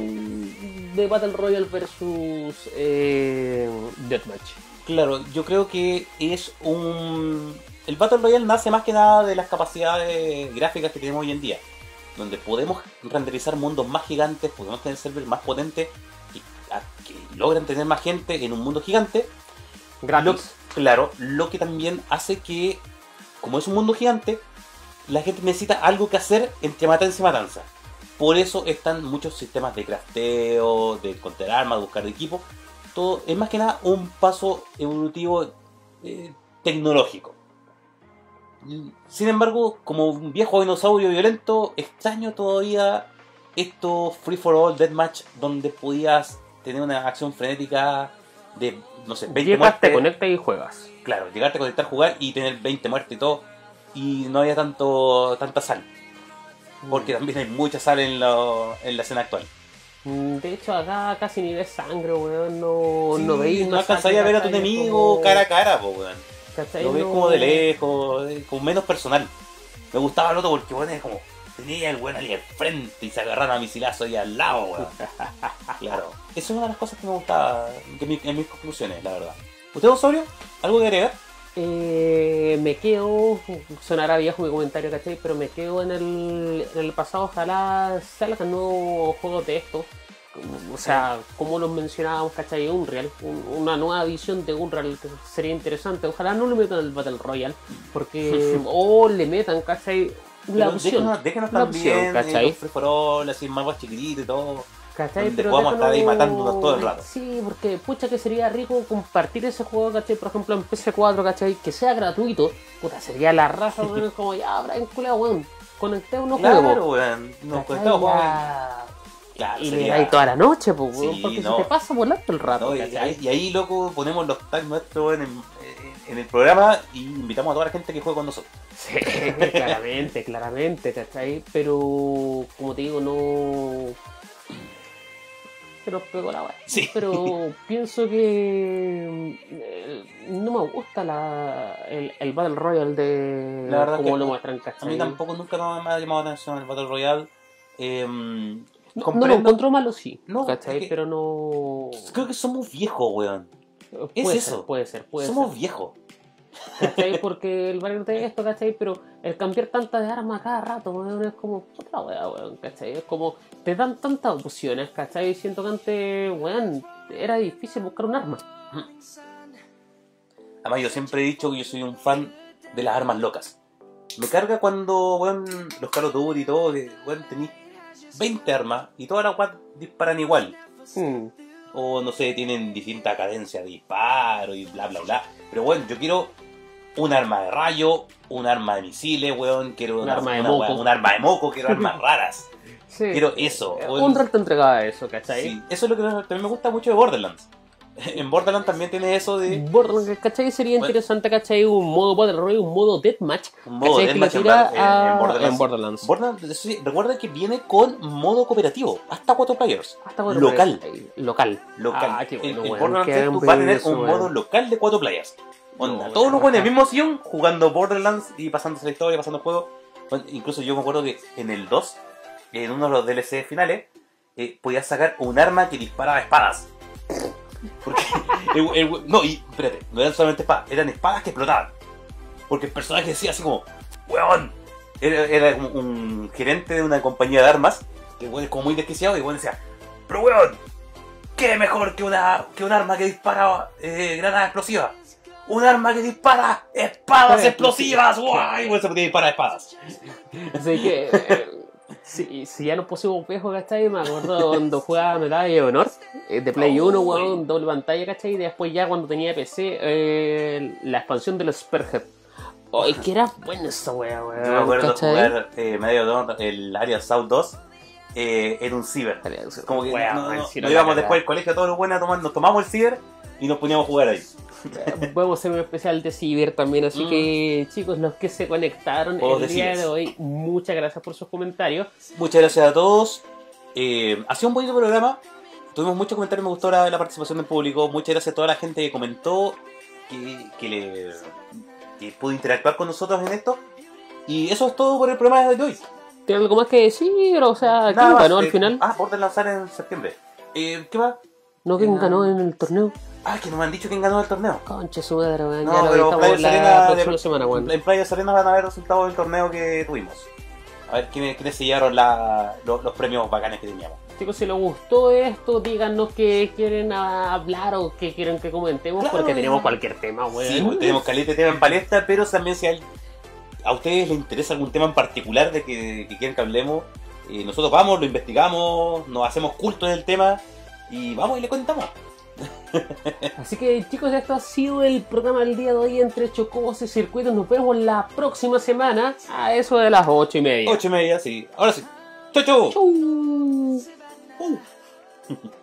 de Battle Royale versus eh, Deathmatch. Claro, yo creo que es un... El Battle Royale nace más que nada de las capacidades gráficas que tenemos hoy en día. Donde podemos renderizar mundos más gigantes, podemos tener servers más potentes a- que logran tener más gente en un mundo gigante. Lo, claro, lo que también hace que, como es un mundo gigante, la gente necesita algo que hacer entre matanza y matanza. Por eso están muchos sistemas de crafteo, de encontrar armas, de buscar equipo. Todo es más que nada un paso evolutivo eh, tecnológico. Sin embargo, como un viejo dinosaurio violento, extraño todavía estos Free for All Deathmatch donde podías tener una acción frenética de, no sé, 20 Llegas, muertes. te conectas y juegas. Claro, llegarte a conectar, jugar y tener 20 muertes y todo. Y no había tanto tanta sal. Porque también hay mucha sal en, lo- en la escena actual. Mm, De hecho, acá casi ni ves sangre, weón. No, Sí, no veis no alcanzaría a ver a tu enemigo cara a cara, po, weón. ¿cachai? Lo ves No- como de lejos, eh, como menos personal. Me gustaba el otro porque, bueno, es como. Tenía el weón ahí al frente y se agarraron a misilazo ahí al lado, weón. claro. Esa es una de las cosas que me gustaba en mis conclusiones, la verdad. ¿Usted, Osorio? ¿Algo que agregar? Eh, me quedo, sonará viejo mi comentario, ¿cachai? Pero me quedo en el, en el pasado, ojalá salgan nuevos juegos de estos. O sea, como los mencionábamos, ¿cachai? Unreal, un- una nueva edición de Unreal que sería interesante. Ojalá no le metan el Battle Royale, porque. o le metan, ¿cachai? La Pero opción. Déjenos, déjenos la también opción, ¿cachai? eh, los así más chiquititos y todo. ¿Cachai? donde Pero podamos estar ahí matándonos todo el rato. Sí, porque pucha que sería rico compartir ese juego, ¿cachai? Por ejemplo en PC4, ¿cachai? Que sea gratuito. Puta, sería la raza, weón, como ya, Brian Culea, weón. Conectémonos, Claro, juego. weón. Nos conectamos, weón. Claro, y le sería- dais toda la noche, pues, weón, Sí, porque no. se te pasa volando el rato, No, y, ahí, y ahí, loco, ponemos los tags nuestros en el, en el programa y invitamos a toda la gente que juegue con nosotros. Sí, claramente, claramente, ¿cachai? Pero, como te digo, no. Se nos pegó la weá. Sí. Pero pienso que. eh, no me gusta la, el, el Battle Royale de. La verdad como que lo muestran, A ¿cachai? mí tampoco nunca me ha llamado la atención el Battle Royale. Eh, No, no lo encontró malo, sí. No, ¿cachai? es que- Pero no. Creo que somos viejos, weón. es puede eso. Ser, puede ser, puede somos ser. viejos. ¿Cachai? Porque el barrio de esto, ¿cachai? Pero el cambiar tantas de armas cada rato, weón, es como otra weá, weón, ¿cachai? Es como te dan tantas opciones, ¿cachai? Siento que antes, weón, era difícil buscar un arma. Además, yo siempre he dicho que yo soy un fan de las armas locas. Me carga cuando, weón, los of Duty y todo, que, weón, tenéis 20 armas y todas las weas disparan igual. Mm. O, no sé, tienen distinta cadencia de disparo y bla, bla, bla. Pero, weón, yo quiero un arma de rayo, un arma de misiles, weón, quiero Un una- arma de una moco. un arma de moco, quiero armas raras. Sí. Quiero eso. Eh, weón. Un rato entregaba a eso, ¿cachai? Sí, eso es lo que también me gusta mucho de Borderlands. En Borderlands también tiene eso de Borderlands, ¿cachai? Sería Bueno. interesante, ¿cachai? Un modo Battle Royale, un modo Deathmatch. un modo ¿cachai? de Que lo match en, en- en Borderlands. en Borderlands. Borderlands, eso sí, recuerda que viene con modo cooperativo, hasta 4 players. Hasta cuatro Local. players. Local. Local. Ah, qué bueno, weón, Borderlands qué 3 tú vas a tener un modo local de 4 players. Onda, No, todos los buenos en el mismo sillón jugando Borderlands y pasándose la historia, pasando el juego. Incluso yo me acuerdo que en el 2, en uno de los DLC finales, eh, podías sacar un arma que disparaba espadas. Porque el- el- no, y espérate, no eran solamente espadas, eran espadas que explotaban. Porque el personaje decía así como, weón, era, era un gerente de una compañía de armas, que weón es como muy desquiciado, y weón decía, pero weón, ¿qué mejor que una que un arma que dispara eh, granadas explosivas? Un arma que dispara espadas explosivas, guay, weón se podía disparar espadas. Así que, eh, si, si ya nos pusimos viejos, ¿cachai? Me acuerdo cuando jugaba Medalla de Honor, eh, de Play Oh, 1, güey. weón, doble pantalla, ¿cachai? Y después ya cuando tenía PC, eh, la expansión de los Superhead. Ay, que era buena esa wea, weón. Yo me acuerdo ¿cachai? jugar eh, medio de honor, el área South 2 eh, en un ciber. Como que Wea, no, no, no, si nos no íbamos después del colegio todos los buenos a tomar, nos tomamos el ciber y nos poníamos a jugar ahí. Eh, Podemos hacer un especial de Ciber también, así Mm. que chicos, los que se conectaron el día de hoy, muchas gracias por sus comentarios. Muchas gracias a todos. Eh, ha sido un bonito programa. Tuvimos muchos comentarios, me gustó la, la participación del público. Muchas gracias a toda la gente que comentó, que, que, le, que pudo interactuar con nosotros en esto. Y eso es todo por el programa de hoy. ¿Tiene algo más que decir? O sea, ¿quién Nada más, ganó al eh, final? Ah, por lanzar en septiembre. Eh, ¿Qué más? ¿No quién ganó en el torneo? Ah, que no me han dicho quién ganó el torneo. Concha su madre, weón. No, ya lo pero dejamos Playa la Serena, próxima de- semana, weón. en Playa Serena van a ver resultados del torneo que tuvimos. A ver quiénes, quiénes se llevaron la- los, los premios bacanes que teníamos. Chicos, si les gustó esto, díganos qué quieren hablar o qué quieren que comentemos, Claro, porque tenemos cualquier tema, weón. Sí, pues, tenemos caliente tema en palestra, pero también si hay- a ustedes les interesa algún tema en particular de que, que quieren que hablemos, eh, nosotros vamos, lo investigamos, nos hacemos culto en el tema y vamos y le contamos. Así que chicos, esto ha sido el programa del día de hoy entre Chocobos y Circuitos. Nos vemos la próxima semana a eso de las ocho y media. Ocho y media, sí. Ahora sí. Chau, chau. Chau. Uh.